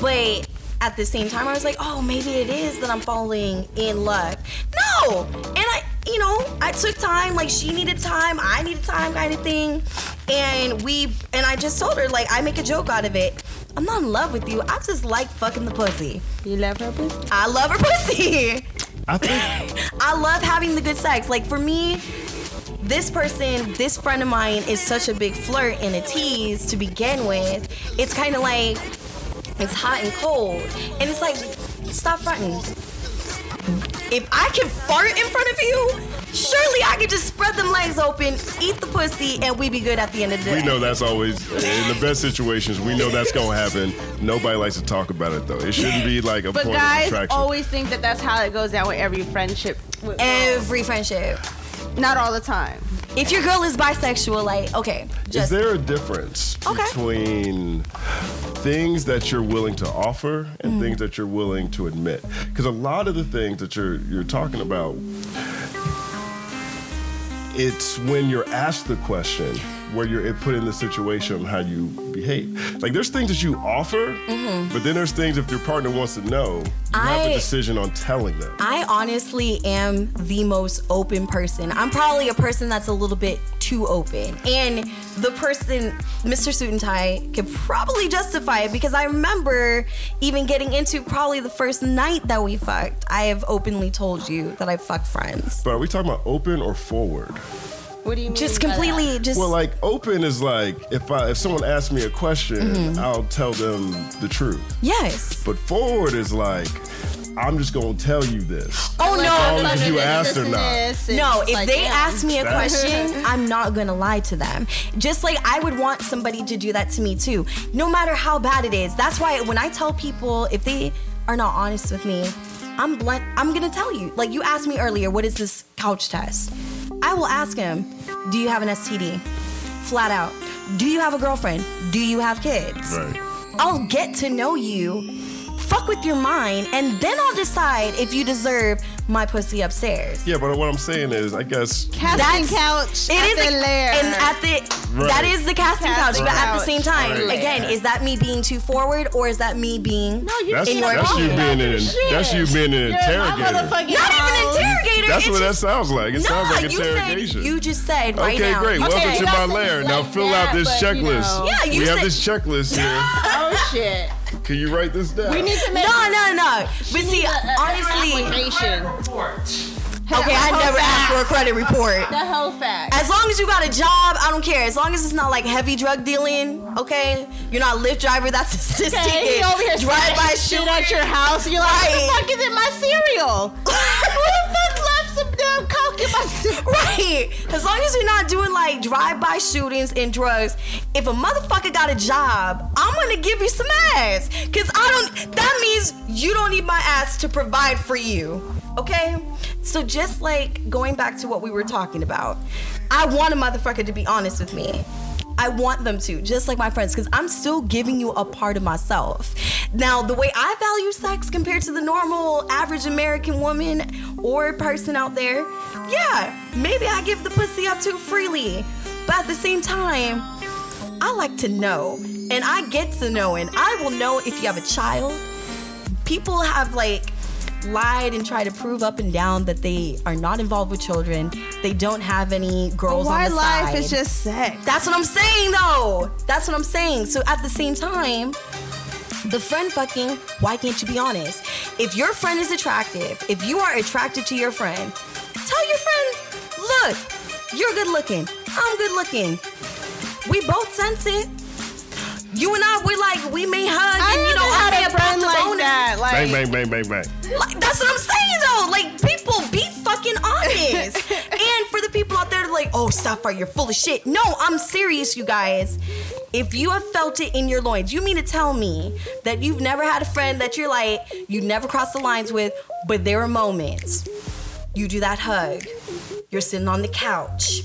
Speaker 2: But at the same time, I was like, oh, maybe it is that I'm falling in love. No! And I, you know, I took time, like she needed time, I needed time kind of thing. And we, and I just told her, like, I make a joke out of it. I'm not in love with you. I just like fucking the pussy.
Speaker 5: You love her pussy?
Speaker 2: I love her pussy.
Speaker 3: I think [LAUGHS]
Speaker 2: I love having the good sex. Like for me, this person, this friend of mine is such a big flirt and a tease to begin with. It's kind of like it's hot and cold. And it's like, stop fronting. If I can fart in front of you, surely I could just spread them legs open, eat the pussy, and we'd be good at the end of the day.
Speaker 3: we know that's always in the best situations. We know that's gonna happen. Nobody likes to talk about it though. It shouldn't be like a
Speaker 5: But
Speaker 3: point
Speaker 5: guys
Speaker 3: of attraction.
Speaker 5: always think that that's how it goes down with every friendship. With
Speaker 2: Every um, friendship.
Speaker 5: Not all the time.
Speaker 2: If your girl is bisexual, like, okay,
Speaker 3: Is
Speaker 2: just
Speaker 3: there a difference
Speaker 2: Okay.
Speaker 3: between things that you're willing to offer and
Speaker 2: Mm.
Speaker 3: things that you're willing to admit? Because a lot of the things that you're you're talking about, it's when you're asked the question where you're put in the situation how you behave. Like there's things that you offer, but then there's things if your partner wants to know, you have
Speaker 2: Mm-hmm. I-
Speaker 3: a decision on telling them.
Speaker 2: I honestly am the most open person. I'm probably a person that's a little bit too open. And the person, Mr. Suit and Tie, could probably justify it because I remember even getting into probably the first night that we fucked. I have openly told you that I fucked friends.
Speaker 3: But are we talking about open or forward?
Speaker 5: What do you mean?
Speaker 2: Just completely, just.
Speaker 3: Well, like open is like if I if someone asks me a question,
Speaker 2: Mm-hmm.
Speaker 3: I'll tell them the truth.
Speaker 2: yes.
Speaker 3: But forward is like I'm just gonna tell you this.
Speaker 2: Oh,
Speaker 5: Like,
Speaker 2: no.
Speaker 3: long as you
Speaker 5: gonna
Speaker 3: asked or not.
Speaker 2: No, if
Speaker 5: like,
Speaker 2: they
Speaker 5: damn.
Speaker 2: ask me a question, [LAUGHS] I'm not gonna lie to them. Just like I would want somebody to do that to me too, no matter how bad it is. That's why when I tell people if they are not honest with me, I'm blunt. I'm gonna tell you. Like you asked me earlier, what is this couch test? I will ask him, do you have an STD? Flat out. Do you have a girlfriend? Do you have kids?
Speaker 3: Right.
Speaker 2: I'll get to know you fuck with your mind, and then I'll decide if you deserve my pussy upstairs.
Speaker 3: Yeah, but what I'm saying is, I guess
Speaker 5: Casting couch.
Speaker 2: It
Speaker 5: at
Speaker 2: is
Speaker 5: the
Speaker 2: a,
Speaker 5: lair.
Speaker 2: and at the
Speaker 3: Right.
Speaker 2: that is the casting, couch,
Speaker 5: Casting
Speaker 2: but at the same time,
Speaker 3: Right.
Speaker 2: again, is that me being too forward or is that me being
Speaker 5: no, you
Speaker 3: that's
Speaker 2: in your
Speaker 3: that's you being an that's you being an
Speaker 5: You're
Speaker 3: interrogator.
Speaker 2: not even
Speaker 5: house.
Speaker 2: interrogator?
Speaker 3: That's what that sounds like. It sounds like interrogation.
Speaker 2: said you just said right
Speaker 3: okay, great. Welcome to my lair. Now fill out this checklist.
Speaker 2: Yeah, you
Speaker 3: we have this checklist here. [LAUGHS]
Speaker 5: Oh shit.
Speaker 3: Can you write this down?
Speaker 5: We need to make
Speaker 2: No, no, no. But see,
Speaker 5: a- a-
Speaker 2: honestly, okay, I never asked for a credit report.
Speaker 5: The whole fact.
Speaker 2: As long as you got a job, I don't care. As long as it's not like heavy drug dealing, okay? You're not a Lyft driver that's [LAUGHS] assisting
Speaker 5: Okay, he
Speaker 2: in
Speaker 5: over here
Speaker 2: drive-by
Speaker 5: shit at your house. You're like, what the fuck is in my cereal? [LAUGHS] Who the fuck coke in my?
Speaker 2: Right. As long as you're not doing like drive-by shootings and drugs, if a motherfucker got a job, I'm gonna give you some ass. Cause I don't that means you don't need my ass to provide for you. Okay? So just like going back to what we were talking about, I want a motherfucker to be honest with me. I want them to, just like my friends, because I'm still giving you a part of myself. Now, the way I value sex compared to the normal average American woman or person out there, yeah, maybe I give the pussy up too freely. But at the same time, I like to know. And I get to know, and I will know if you have a child. People have like lied and tried to prove up and down that they are not involved with children. They don't have any girls
Speaker 5: Why
Speaker 2: on the
Speaker 5: life
Speaker 2: side.
Speaker 5: is just sex?
Speaker 2: That's what I'm saying, though. That's what I'm saying. So at the same time, the friend fucking, why can't you be honest? If your friend is attractive, if you are attracted to your friend, tell your friend, look, you're good looking. I'm good looking. We both sense it. You and I, we like, we may hug,
Speaker 5: I
Speaker 2: and you know,
Speaker 5: never
Speaker 2: I
Speaker 5: had
Speaker 2: may
Speaker 5: a
Speaker 2: have
Speaker 5: friend
Speaker 2: popped
Speaker 5: like
Speaker 2: bone in-
Speaker 5: that. Like,
Speaker 3: Bang, bang, bang, bang, bang.
Speaker 2: like, that's what I'm saying though. Like people be fucking honest. [LAUGHS] and for the people out there that like, oh Sapphire, you're full of shit. No, I'm serious, you guys. If you have felt it in your loins, you mean to tell me that you've never had a friend that you're like, you never crossed the lines with, but there are moments. You do that hug. You're sitting on the couch.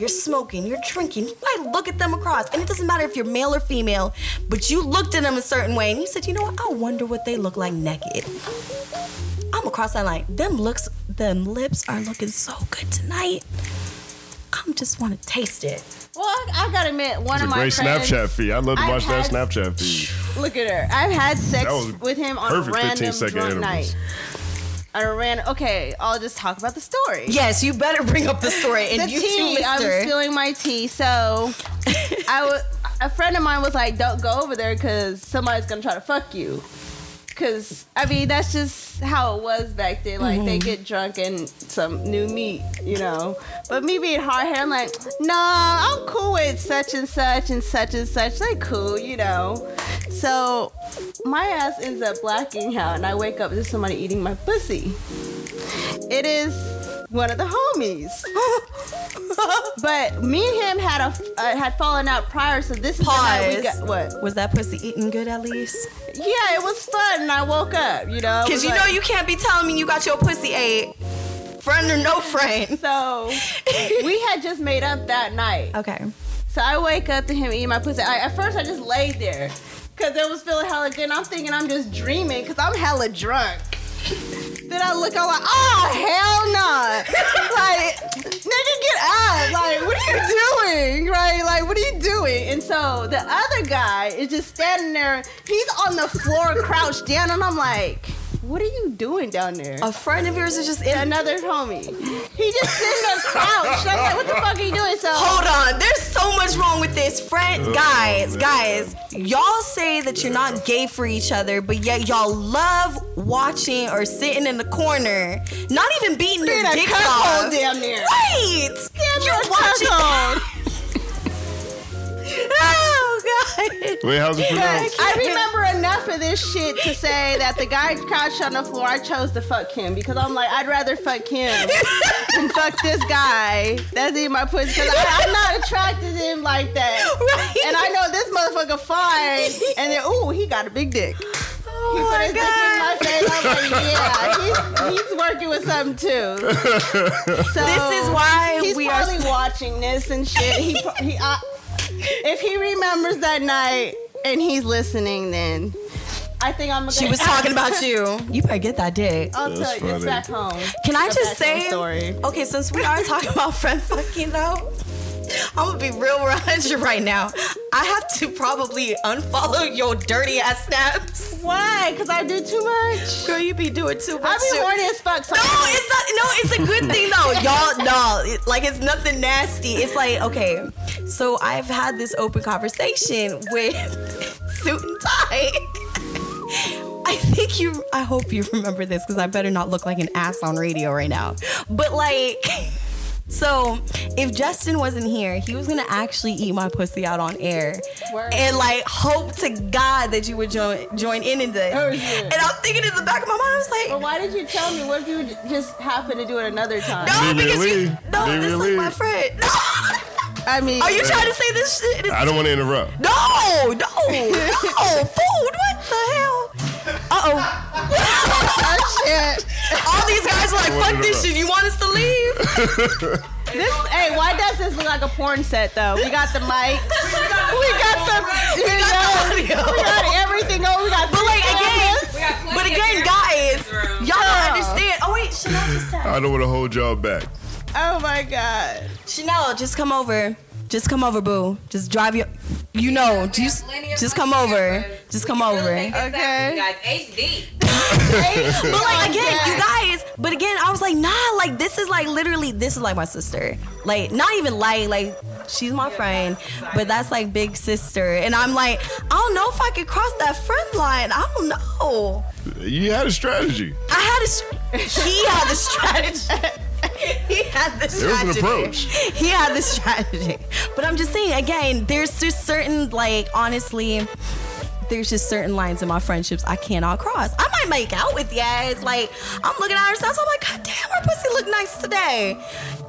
Speaker 2: You're smoking, you're drinking. You might look at them across, and it doesn't matter if you're male or female, but you looked at them a certain way and you said, you know what? I wonder what they look like naked. I'm across that line. Them looks, them lips are looking so good tonight. I'm just want to taste it.
Speaker 5: well, I, I gotta admit, one
Speaker 3: It's a
Speaker 5: of my
Speaker 3: great
Speaker 5: friends.
Speaker 3: Snapchat feed. I love to
Speaker 5: I've
Speaker 3: watch that Snapchat feed.
Speaker 5: Look at her. I've had sex with him on a random
Speaker 3: second
Speaker 5: drunk
Speaker 3: intervals.
Speaker 5: night. A random. Okay, I'll just talk about the story.
Speaker 2: Yes, you better bring up the story. [LAUGHS] And
Speaker 5: the
Speaker 2: you
Speaker 5: tea.
Speaker 2: too,
Speaker 5: I was
Speaker 2: mister.
Speaker 5: spilling my tea, so [LAUGHS] I was. A friend of mine was like, "Don't go over there because somebody's gonna try to fuck you." Cause I mean that's just how it was back then. Like they mm-hmm. get drunk and some new meat, you know. But me being hard headed, I'm like, nah, I'm cool with such and such and such and such. They cool, you know. So my ass ends up blacking out, and I wake up to somebody eating my pussy. It is one of the homies. [LAUGHS] but me and him had a uh, had fallen out prior, so this is night we got what?
Speaker 2: Was that pussy eating good at least?
Speaker 5: Yeah, it was fun, and I woke up. You know,
Speaker 2: Because you
Speaker 5: like-
Speaker 2: know you can't be telling me you got your pussy ate. Friend or no [LAUGHS] friend.
Speaker 5: So we had just made up that night.
Speaker 2: Okay.
Speaker 5: So I wake up to him eating my pussy. I, at first, I just laid there because it was feeling hella good. And I'm thinking I'm just dreaming because I'm hella drunk. Then I look, I'm like, oh hell no! like, nigga, get up! Like, what are you doing? Right? Like, what are you doing? And so the other guy is just standing there. He's on the floor, crouched down, and I'm like, what are you doing down there?
Speaker 2: A friend of yours is just in.
Speaker 5: Another homie. He just sitting there crouched. I'm like, what the fuck are you doing? So
Speaker 2: Hold on, there's so much wrong with this. Friend, oh, guys, guys, y'all say that you're not gay for each other, but yet y'all love watching or sitting in the corner, not even beating your
Speaker 5: in a
Speaker 2: dicks
Speaker 5: cuckold
Speaker 2: off.
Speaker 3: Wait, how's it pronounced?
Speaker 5: I remember enough of this shit to say that the guy crouched on the floor. I chose to fuck him because I'm like, I'd rather fuck him [LAUGHS] than fuck this guy. That's in my pussy because I'm not attracted to him like that.
Speaker 2: Right.
Speaker 5: And I know this motherfucker fine. And then, ooh, he got a big dick. He
Speaker 2: Oh
Speaker 5: put
Speaker 2: my
Speaker 5: his dick in my
Speaker 2: god.
Speaker 5: face. I'm like, [LAUGHS] yeah, he's, he's working with something too. [LAUGHS] So
Speaker 2: This is why
Speaker 5: he's
Speaker 2: we are
Speaker 5: probably watching this and shit. He, he uh, if he remembers that night and he's listening, then I think I'm.
Speaker 2: Gonna she was [LAUGHS] talking about you. You better get that dick.
Speaker 5: I'll
Speaker 3: That's
Speaker 5: tell you. It's back home.
Speaker 2: Can I just say?
Speaker 5: story.
Speaker 2: Okay, since we are talking about friend fucking though, [LAUGHS] I'm gonna be real [LAUGHS] 100 right now. I have to probably unfollow your dirty ass snaps.
Speaker 5: Why? Because I do too much.
Speaker 2: Girl, you be doing too much.
Speaker 5: I be horny as fuck.
Speaker 2: No, it's not. No, it's a good thing though. [LAUGHS] Y'all, no, it- like it's nothing nasty. It's like okay. So I've had this open conversation with suit and tie. I think you. I hope you remember this because I better not look like an ass on radio right now. But like. So, if Justin wasn't here, he was gonna actually eat my pussy out on air,
Speaker 5: Word.
Speaker 2: and like hope to God that you would join join in in this.
Speaker 5: Oh, yeah.
Speaker 2: And I'm thinking in the back of my mind, I was like,
Speaker 5: But why did you tell me? What if you j- just happen to do it another time?
Speaker 2: no,
Speaker 3: Leave me
Speaker 2: because you, no,
Speaker 3: Leave me
Speaker 2: this is
Speaker 3: leave.
Speaker 2: my friend. No. [LAUGHS]
Speaker 5: I mean,
Speaker 2: Are you trying to say this shit? is-
Speaker 3: I don't want to interrupt.
Speaker 2: No, no, no, food. What the hell? Uh oh.
Speaker 5: oh shit.
Speaker 2: All these guys are like, fuck this shit. You want us to leave?
Speaker 5: This, hey, why does this look like a porn set though? We got the mics. We got the,
Speaker 2: We got the audio.
Speaker 5: we got everything. Oh, we got.
Speaker 2: But like
Speaker 5: cameras.
Speaker 2: again, but again, guys, y'all don't understand. Oh wait, Chanel just said.
Speaker 3: I don't want to hold y'all back.
Speaker 5: Oh my god.
Speaker 2: Chanel, just come over. Just come over, boo. Just drive your. You know, just just come over. Just come over.
Speaker 5: Okay.
Speaker 6: You guys, HD. [LAUGHS]
Speaker 2: But like again, you guys. But again, I was like, nah. Like this is like literally, this is like my sister. Like not even like like she's my friend, but that's like big sister. And I'm like, I don't know if I could cross that friend line. I don't know.
Speaker 3: You had a strategy.
Speaker 2: I had a. s- He had a [LAUGHS] strategy. [LAUGHS] he had the strategy.
Speaker 3: There was
Speaker 2: strategy.
Speaker 3: an approach.
Speaker 2: He had the strategy. But I'm just saying, again, there's just certain, like, honestly, there's just certain lines in my friendships I cannot cross. I might make out with you. It's like, I'm looking at her so I'm like, God damn, her pussy look nice today.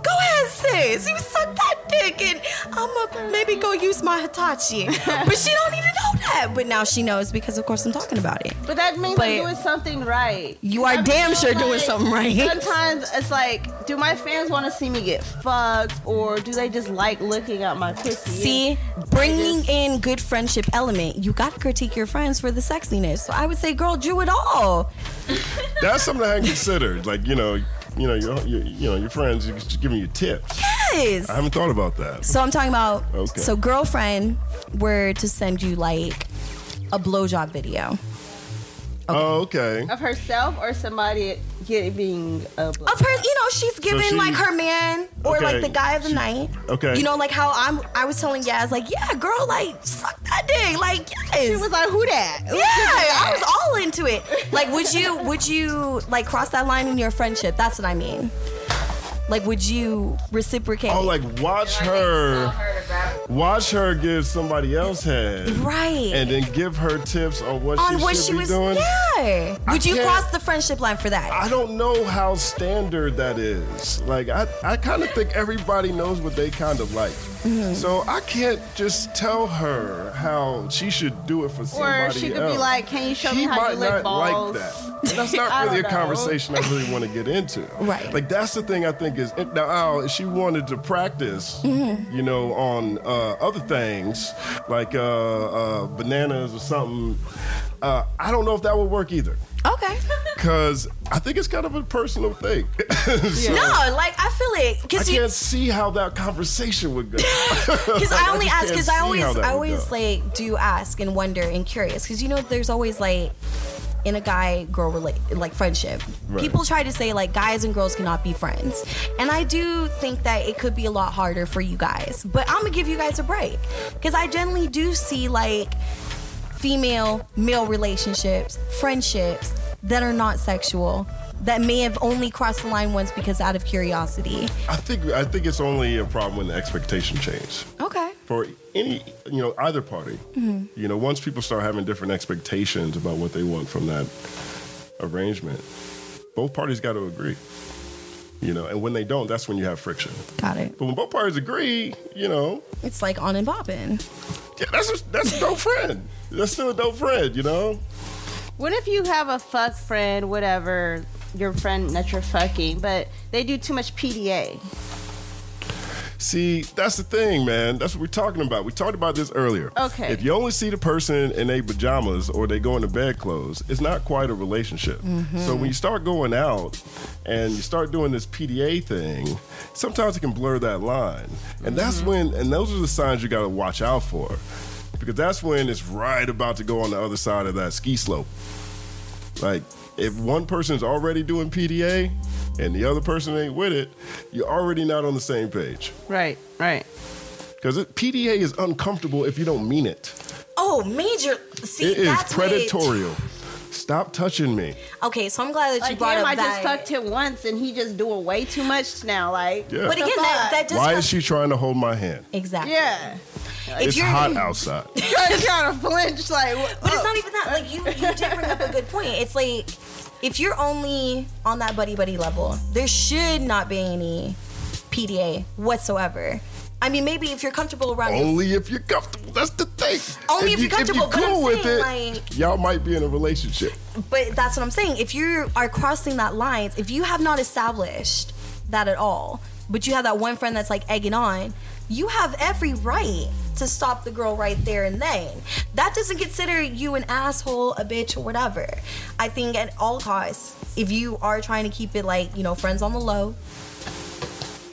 Speaker 2: Go ahead, sis. You suck that dick and I'm gonna maybe go use my Hitachi. [LAUGHS] but she don't need to know that. But now she knows because, of course, I'm talking about it.
Speaker 5: But that means
Speaker 2: But-
Speaker 5: I'm doing something right.
Speaker 2: You are
Speaker 5: I
Speaker 2: damn
Speaker 5: feel
Speaker 2: sure doing something right.
Speaker 5: Sometimes it's like, do my fans want to see me get fucked, or do they just like looking at my pussy?
Speaker 2: See, bringing in good friendship element, you got to critique your friends for the sexiness. So I would say, girl, do it all. [LAUGHS]
Speaker 3: That's something I hadn't considered. Like you know, you know, your, your you know, your friends you're just giving you tips.
Speaker 2: Yes.
Speaker 3: I haven't thought about that.
Speaker 2: So I'm talking about.
Speaker 3: Okay.
Speaker 2: So girlfriend were to send you like a blowjob video
Speaker 3: Oh, okay.
Speaker 5: of herself or somebody giving a blow.
Speaker 2: of her. You know, she's giving
Speaker 3: she-
Speaker 2: like her man or
Speaker 3: Okay.
Speaker 2: like the guy of the
Speaker 3: She-
Speaker 2: night.
Speaker 3: okay.
Speaker 2: You know, like how I'm. I was telling Yaz, like, yeah, girl, like suck that dick, like yes.
Speaker 5: She was like, "Who that?"
Speaker 2: Yeah, I was all into it. Like, would you would you like cross that line in your friendship? That's what I mean. Like, would you reciprocate?
Speaker 3: Oh, like watch her, watch her give somebody else head,
Speaker 2: right.
Speaker 3: and then give her tips on what
Speaker 2: on
Speaker 3: she
Speaker 2: what
Speaker 3: should
Speaker 2: she
Speaker 3: be
Speaker 2: was.
Speaker 3: doing.
Speaker 2: Yeah. Would you cross the friendship line for that?
Speaker 3: I don't know how standard that is. Like I, I kind of think everybody knows what they kind of like.
Speaker 2: Mm-hmm.
Speaker 3: So I can't just tell her how she should do it for somebody
Speaker 5: Or she could
Speaker 3: else.
Speaker 5: be like, "Can you show
Speaker 3: she
Speaker 5: me how
Speaker 3: might
Speaker 5: you lick
Speaker 3: not
Speaker 5: balls?"
Speaker 3: like that. [LAUGHS] That's not really a
Speaker 5: know.
Speaker 3: conversation I really want to get into.
Speaker 2: Right.
Speaker 3: Like that's the thing I think is now. Al, if she wanted to practice,
Speaker 2: Mm-hmm.
Speaker 3: you know, on uh, other things like uh, uh, bananas or something. Uh, I don't know if that would work either.
Speaker 2: okay. [LAUGHS]
Speaker 3: Because I think it's kind of a personal thing. [LAUGHS] So,
Speaker 2: No, like I feel it
Speaker 3: I
Speaker 2: you
Speaker 3: can't see how that conversation would go. [LAUGHS]
Speaker 2: because I only
Speaker 3: just
Speaker 2: ask because I always I always
Speaker 3: go.
Speaker 2: like do ask and wonder and curious because you know there's always like in a guy girl relate like friendship.
Speaker 3: Right.
Speaker 2: people try to say like guys and girls cannot be friends. And I do think that it could be a lot harder for you guys. But I'm gonna give you guys a break. Because I generally do see like female male relationships friendships that are not sexual that may have only crossed the line once because out of curiosity
Speaker 3: I think I think it's only a problem when the expectation change
Speaker 2: okay
Speaker 3: for any you know either party.
Speaker 2: Mm-hmm.
Speaker 3: You know, once people start having different expectations about what they want from that arrangement, both parties got to agree. You know, and when they don't, that's when you have friction.
Speaker 2: got it
Speaker 3: But when both parties agree, you know,
Speaker 2: it's like on and popping
Speaker 3: yeah, that's a, that's a dope friend. That's still a dope friend. You know.
Speaker 5: What if you have a fuck friend, whatever, your friend that you're fucking, but they do too much PDA?
Speaker 3: See, that's the thing, man. That's what we're talking about. We talked about this earlier.
Speaker 5: Okay.
Speaker 3: If you only see the person in their pajamas or they go into bed clothes, it's not quite a relationship.
Speaker 5: Mm-hmm.
Speaker 3: So when you start going out and you start doing this PDA thing, sometimes it can blur that line. And that's
Speaker 5: Mm-hmm.
Speaker 3: when, and those are the signs you got to watch out for. Because that's when it's right about to go on the other side of that ski slope. Like, if one person's already doing PDA and the other person ain't with it, you're already not on the same page.
Speaker 5: Right, right.
Speaker 3: Because PDA is uncomfortable if you don't mean it.
Speaker 2: Oh, major. See,
Speaker 3: It is
Speaker 2: that's what-
Speaker 3: predatorial. Stop touching me.
Speaker 2: Okay, so I'm glad that you
Speaker 5: Like,
Speaker 2: brought
Speaker 5: damn,
Speaker 2: up
Speaker 5: I just
Speaker 2: that.
Speaker 5: fucked him once and he just doing way too much now. Like,
Speaker 3: Yeah.
Speaker 2: but again, that, that just
Speaker 3: Why
Speaker 2: has-
Speaker 3: is she trying to hold my hand?
Speaker 2: exactly.
Speaker 5: yeah.
Speaker 2: If
Speaker 3: it's
Speaker 2: you're-
Speaker 3: hot [LAUGHS] outside.
Speaker 5: I kind of flinch. Like, what-
Speaker 2: But it's
Speaker 5: oh.
Speaker 2: not even that. Like you, you did bring up a good point. It's like if you're only on that buddy buddy level, there should not be any PDA whatsoever. I mean, maybe if you're comfortable around your
Speaker 3: Only if you're comfortable. That's the thing.
Speaker 2: Only if
Speaker 3: you,
Speaker 2: you're comfortable,
Speaker 3: If you're
Speaker 2: I'm
Speaker 3: cool with it,
Speaker 2: like-
Speaker 3: y'all might be in a relationship.
Speaker 2: But that's what I'm saying. If you are crossing that line, if you have not established that at all, but you have that one friend that's like egging on, you have every right to stop the girl right there and then. That doesn't consider you an asshole, a bitch, or whatever. I think at all costs, if you are trying to keep it like, you know, friends on the low,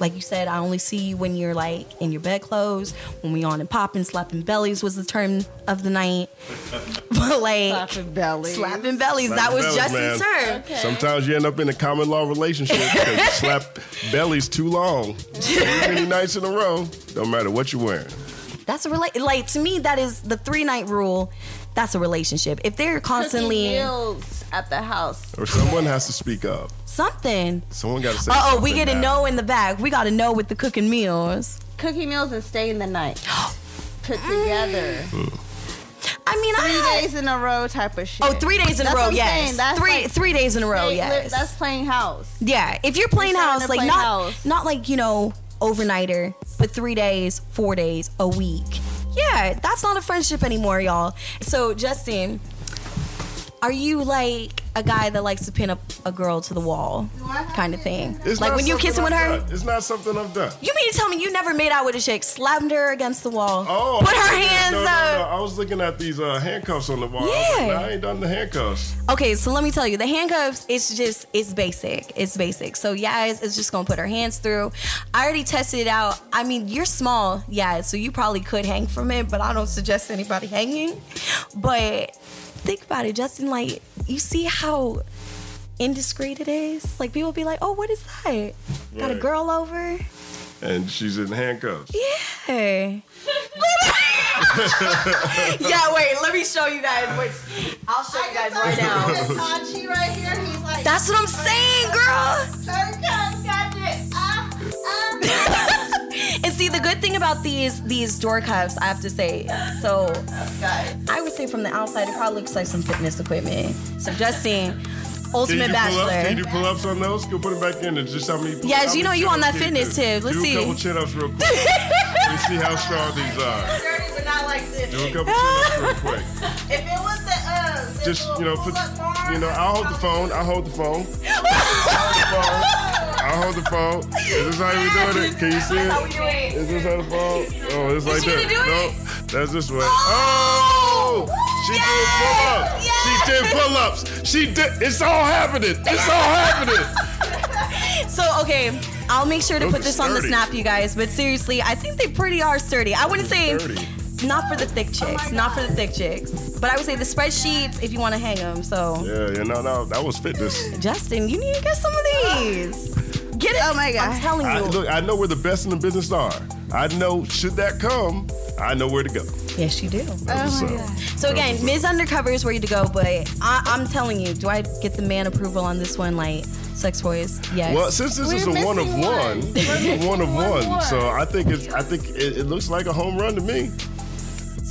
Speaker 2: like you said, I only see you when you're like in your bedclothes, when we on and popping, slapping bellies was the term of the night. [LAUGHS] but like
Speaker 5: Slapping bellies.
Speaker 2: slapping bellies, that was
Speaker 3: bellies,
Speaker 2: Justin's
Speaker 3: man.
Speaker 2: term.
Speaker 3: Sometimes you end up in a common law relationship because you slap bellies too long. Too [LAUGHS] many nights in a row. Don't matter what you're wearing.
Speaker 2: That's a rela- like to me that is the three night rule. That's a relationship. If they're
Speaker 5: Cooking
Speaker 2: constantly
Speaker 5: meals at the house.
Speaker 3: Or someone has to speak up.
Speaker 2: something.
Speaker 3: Someone got to say
Speaker 2: Uh oh, we get a
Speaker 3: now.
Speaker 2: no in the back. We got to know with the cooking meals.
Speaker 5: Cooking meals and staying the night. [GASPS] Put together.
Speaker 2: I mean, I
Speaker 5: Three
Speaker 2: had-
Speaker 5: days in a row type of shit.
Speaker 2: Oh, three days in
Speaker 5: That's
Speaker 2: a row,
Speaker 5: what I'm
Speaker 2: yes.
Speaker 5: saying. That's
Speaker 2: three
Speaker 5: like-
Speaker 2: three days in a row,
Speaker 5: Hey,
Speaker 2: yes.
Speaker 5: That's playing house.
Speaker 2: yeah, if you're playing
Speaker 5: You're
Speaker 2: house, like
Speaker 5: play
Speaker 2: not
Speaker 5: house.
Speaker 2: not like you know overnighter, but three days, four days, a week. Yeah, that's not a friendship anymore, y'all. So Justin, are you like a guy that likes to pin up a girl to the wall, kind of thing?
Speaker 3: It's
Speaker 2: like when you kissing with her.
Speaker 3: done. It's not something I've done.
Speaker 2: You mean to tell me you never made out with a chick, slammed her against the wall,
Speaker 3: Oh,
Speaker 2: put her hands
Speaker 3: no, no,
Speaker 2: up?
Speaker 3: No, I was looking at these uh, handcuffs on the wall. I, was like,
Speaker 2: Yeah.
Speaker 3: I ain't done the handcuffs.
Speaker 2: Okay, so let me tell you, the handcuffs, it's just, it's basic. It's basic. So, yeah, it's, it's just gonna put her hands through. I already tested it out. I mean, you're small, yeah, so you probably could hang from it, but I don't suggest anybody hanging. But think about it, Justin, like, you see how indiscreet it is? Like, people be like, oh, what is that? Got a girl over?
Speaker 3: And she's in handcuffs.
Speaker 2: Yeah. [LAUGHS] yeah, wait, let me show you guys. Wait, I'll show you guys right now.
Speaker 5: Right here. He's like,
Speaker 2: That's what I'm saying, girl. The good thing about these these door cuffs, I have to say, so I would say from the outside, it probably looks like some fitness equipment. So Justin,
Speaker 3: Can
Speaker 2: Ultimate
Speaker 3: you pull up? Can you do pull-ups on those? Go put it back in and just how many.
Speaker 2: Yes,
Speaker 3: how
Speaker 2: you know you on that fitness
Speaker 3: do?
Speaker 2: tip. Let's
Speaker 3: do
Speaker 2: see.
Speaker 3: a couple chin-ups real quick. Let's see how strong these are. [LAUGHS]
Speaker 5: dirty, but not like this.
Speaker 3: Do a couple chin-ups real quick. [LAUGHS]
Speaker 5: If it was the, uh,
Speaker 3: Just you know, put, you know, I'll hold the phone. I'll hold the phone. [LAUGHS] I'll hold the phone. Is this how you doing it? Can you see it? Is this how the phone? Oh, it's like that.
Speaker 2: gonna
Speaker 3: No, that's this way. Oh, oh! she did pull-ups. She did pull-ups. She did. It's all happening. It's all happening. [LAUGHS]
Speaker 2: So okay, I'll make sure to
Speaker 3: Those
Speaker 2: put this on the snap, you guys. But seriously, I think they pretty are sturdy. I wouldn't say
Speaker 3: Sturdy.
Speaker 2: not for the thick oh chicks, not for the thick chicks. But I would say the spreadsheets if you want to hang them. So
Speaker 3: Yeah, yeah, no, no, that was fitness.
Speaker 2: Justin, you need to get some of these. Get it?
Speaker 5: Oh my God.
Speaker 2: I'm telling
Speaker 3: I,
Speaker 2: you.
Speaker 3: look, I know where the best in the business are. I know, should that come, I know where to go.
Speaker 2: yes, you do.
Speaker 3: That's oh what's up.
Speaker 2: So again, Ms. Undercover is where you to go, but I, I'm telling you, do I get the man approval on this one? Like sex toys? Yes.
Speaker 3: Well, since this
Speaker 5: We're
Speaker 3: is a one of
Speaker 5: missing
Speaker 3: one,
Speaker 5: one.
Speaker 3: this is a one of
Speaker 5: One
Speaker 3: one.
Speaker 5: more.
Speaker 3: So I think it's, I think it, it looks like a home run to me.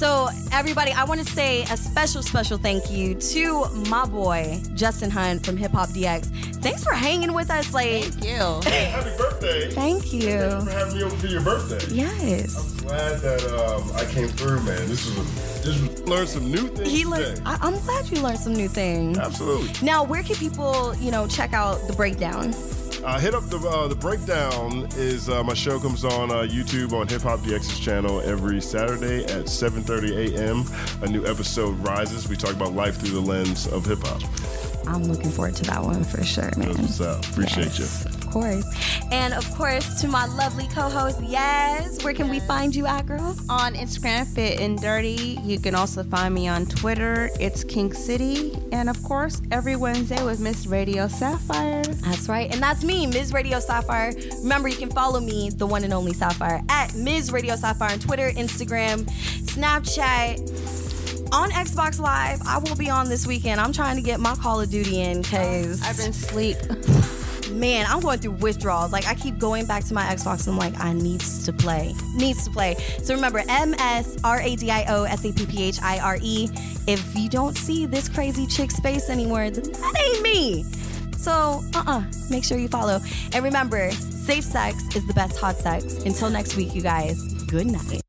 Speaker 2: So, everybody, I want to say a special, special thank you to my boy, Justin Hunte from Hip Hop DX. Thanks for hanging with us. Like,
Speaker 5: Thank you.
Speaker 3: Happy birthday!
Speaker 2: thank you.
Speaker 3: for having me over for your birthday.
Speaker 2: Yes.
Speaker 3: I'm glad that um, I came through, man. This is a, this was learned some new things
Speaker 2: He
Speaker 3: today.
Speaker 2: learned, I, I'm glad you learned some new things.
Speaker 3: Absolutely.
Speaker 2: Now, where can people, you know, check out the breakdown?
Speaker 3: Uh, hit up the uh, the breakdown. Is uh, my show comes on uh, YouTube on Hip Hop DX's channel every Saturday at 7:30 a.m. A new episode rises. We talk about life through the lens of hip hop.
Speaker 2: I'm looking forward to that one for sure, man.
Speaker 3: That's what's up. Appreciate
Speaker 2: Yes,
Speaker 3: you.
Speaker 2: Of course. And of course, to my lovely co host, Yes. Where can we find you at, girl?
Speaker 5: On Instagram, Fit and Dirty. You can also find me on Twitter. It's Kink City. And of course, every Wednesday with Miss Radio Sapphire.
Speaker 2: That's right. And that's me, Ms. Radio Sapphire. Remember, you can follow me, the one and only Sapphire, at Ms. Radio Sapphire on Twitter, Instagram, Snapchat. On Xbox Live, I will be on this weekend. I'm trying to get my Call of Duty in because
Speaker 5: I've been asleep. [LAUGHS]
Speaker 2: man, I'm going through withdrawals. Like I keep going back to my Xbox. And I'm like, I needs to play, needs to play. So remember, M S R A D I O S A P P H I R E. If you don't see this crazy chick's face anymore, then that ain't me. So, uh-uh, make sure you follow. And remember, safe sex is the best hot sex. Until next week, you guys. Good night.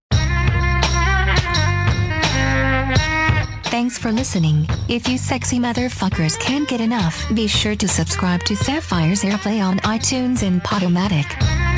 Speaker 7: Thanks for listening. If you sexy motherfuckers can't get enough, be sure to subscribe to Sapphire's Earplay on iTunes and Podomatic.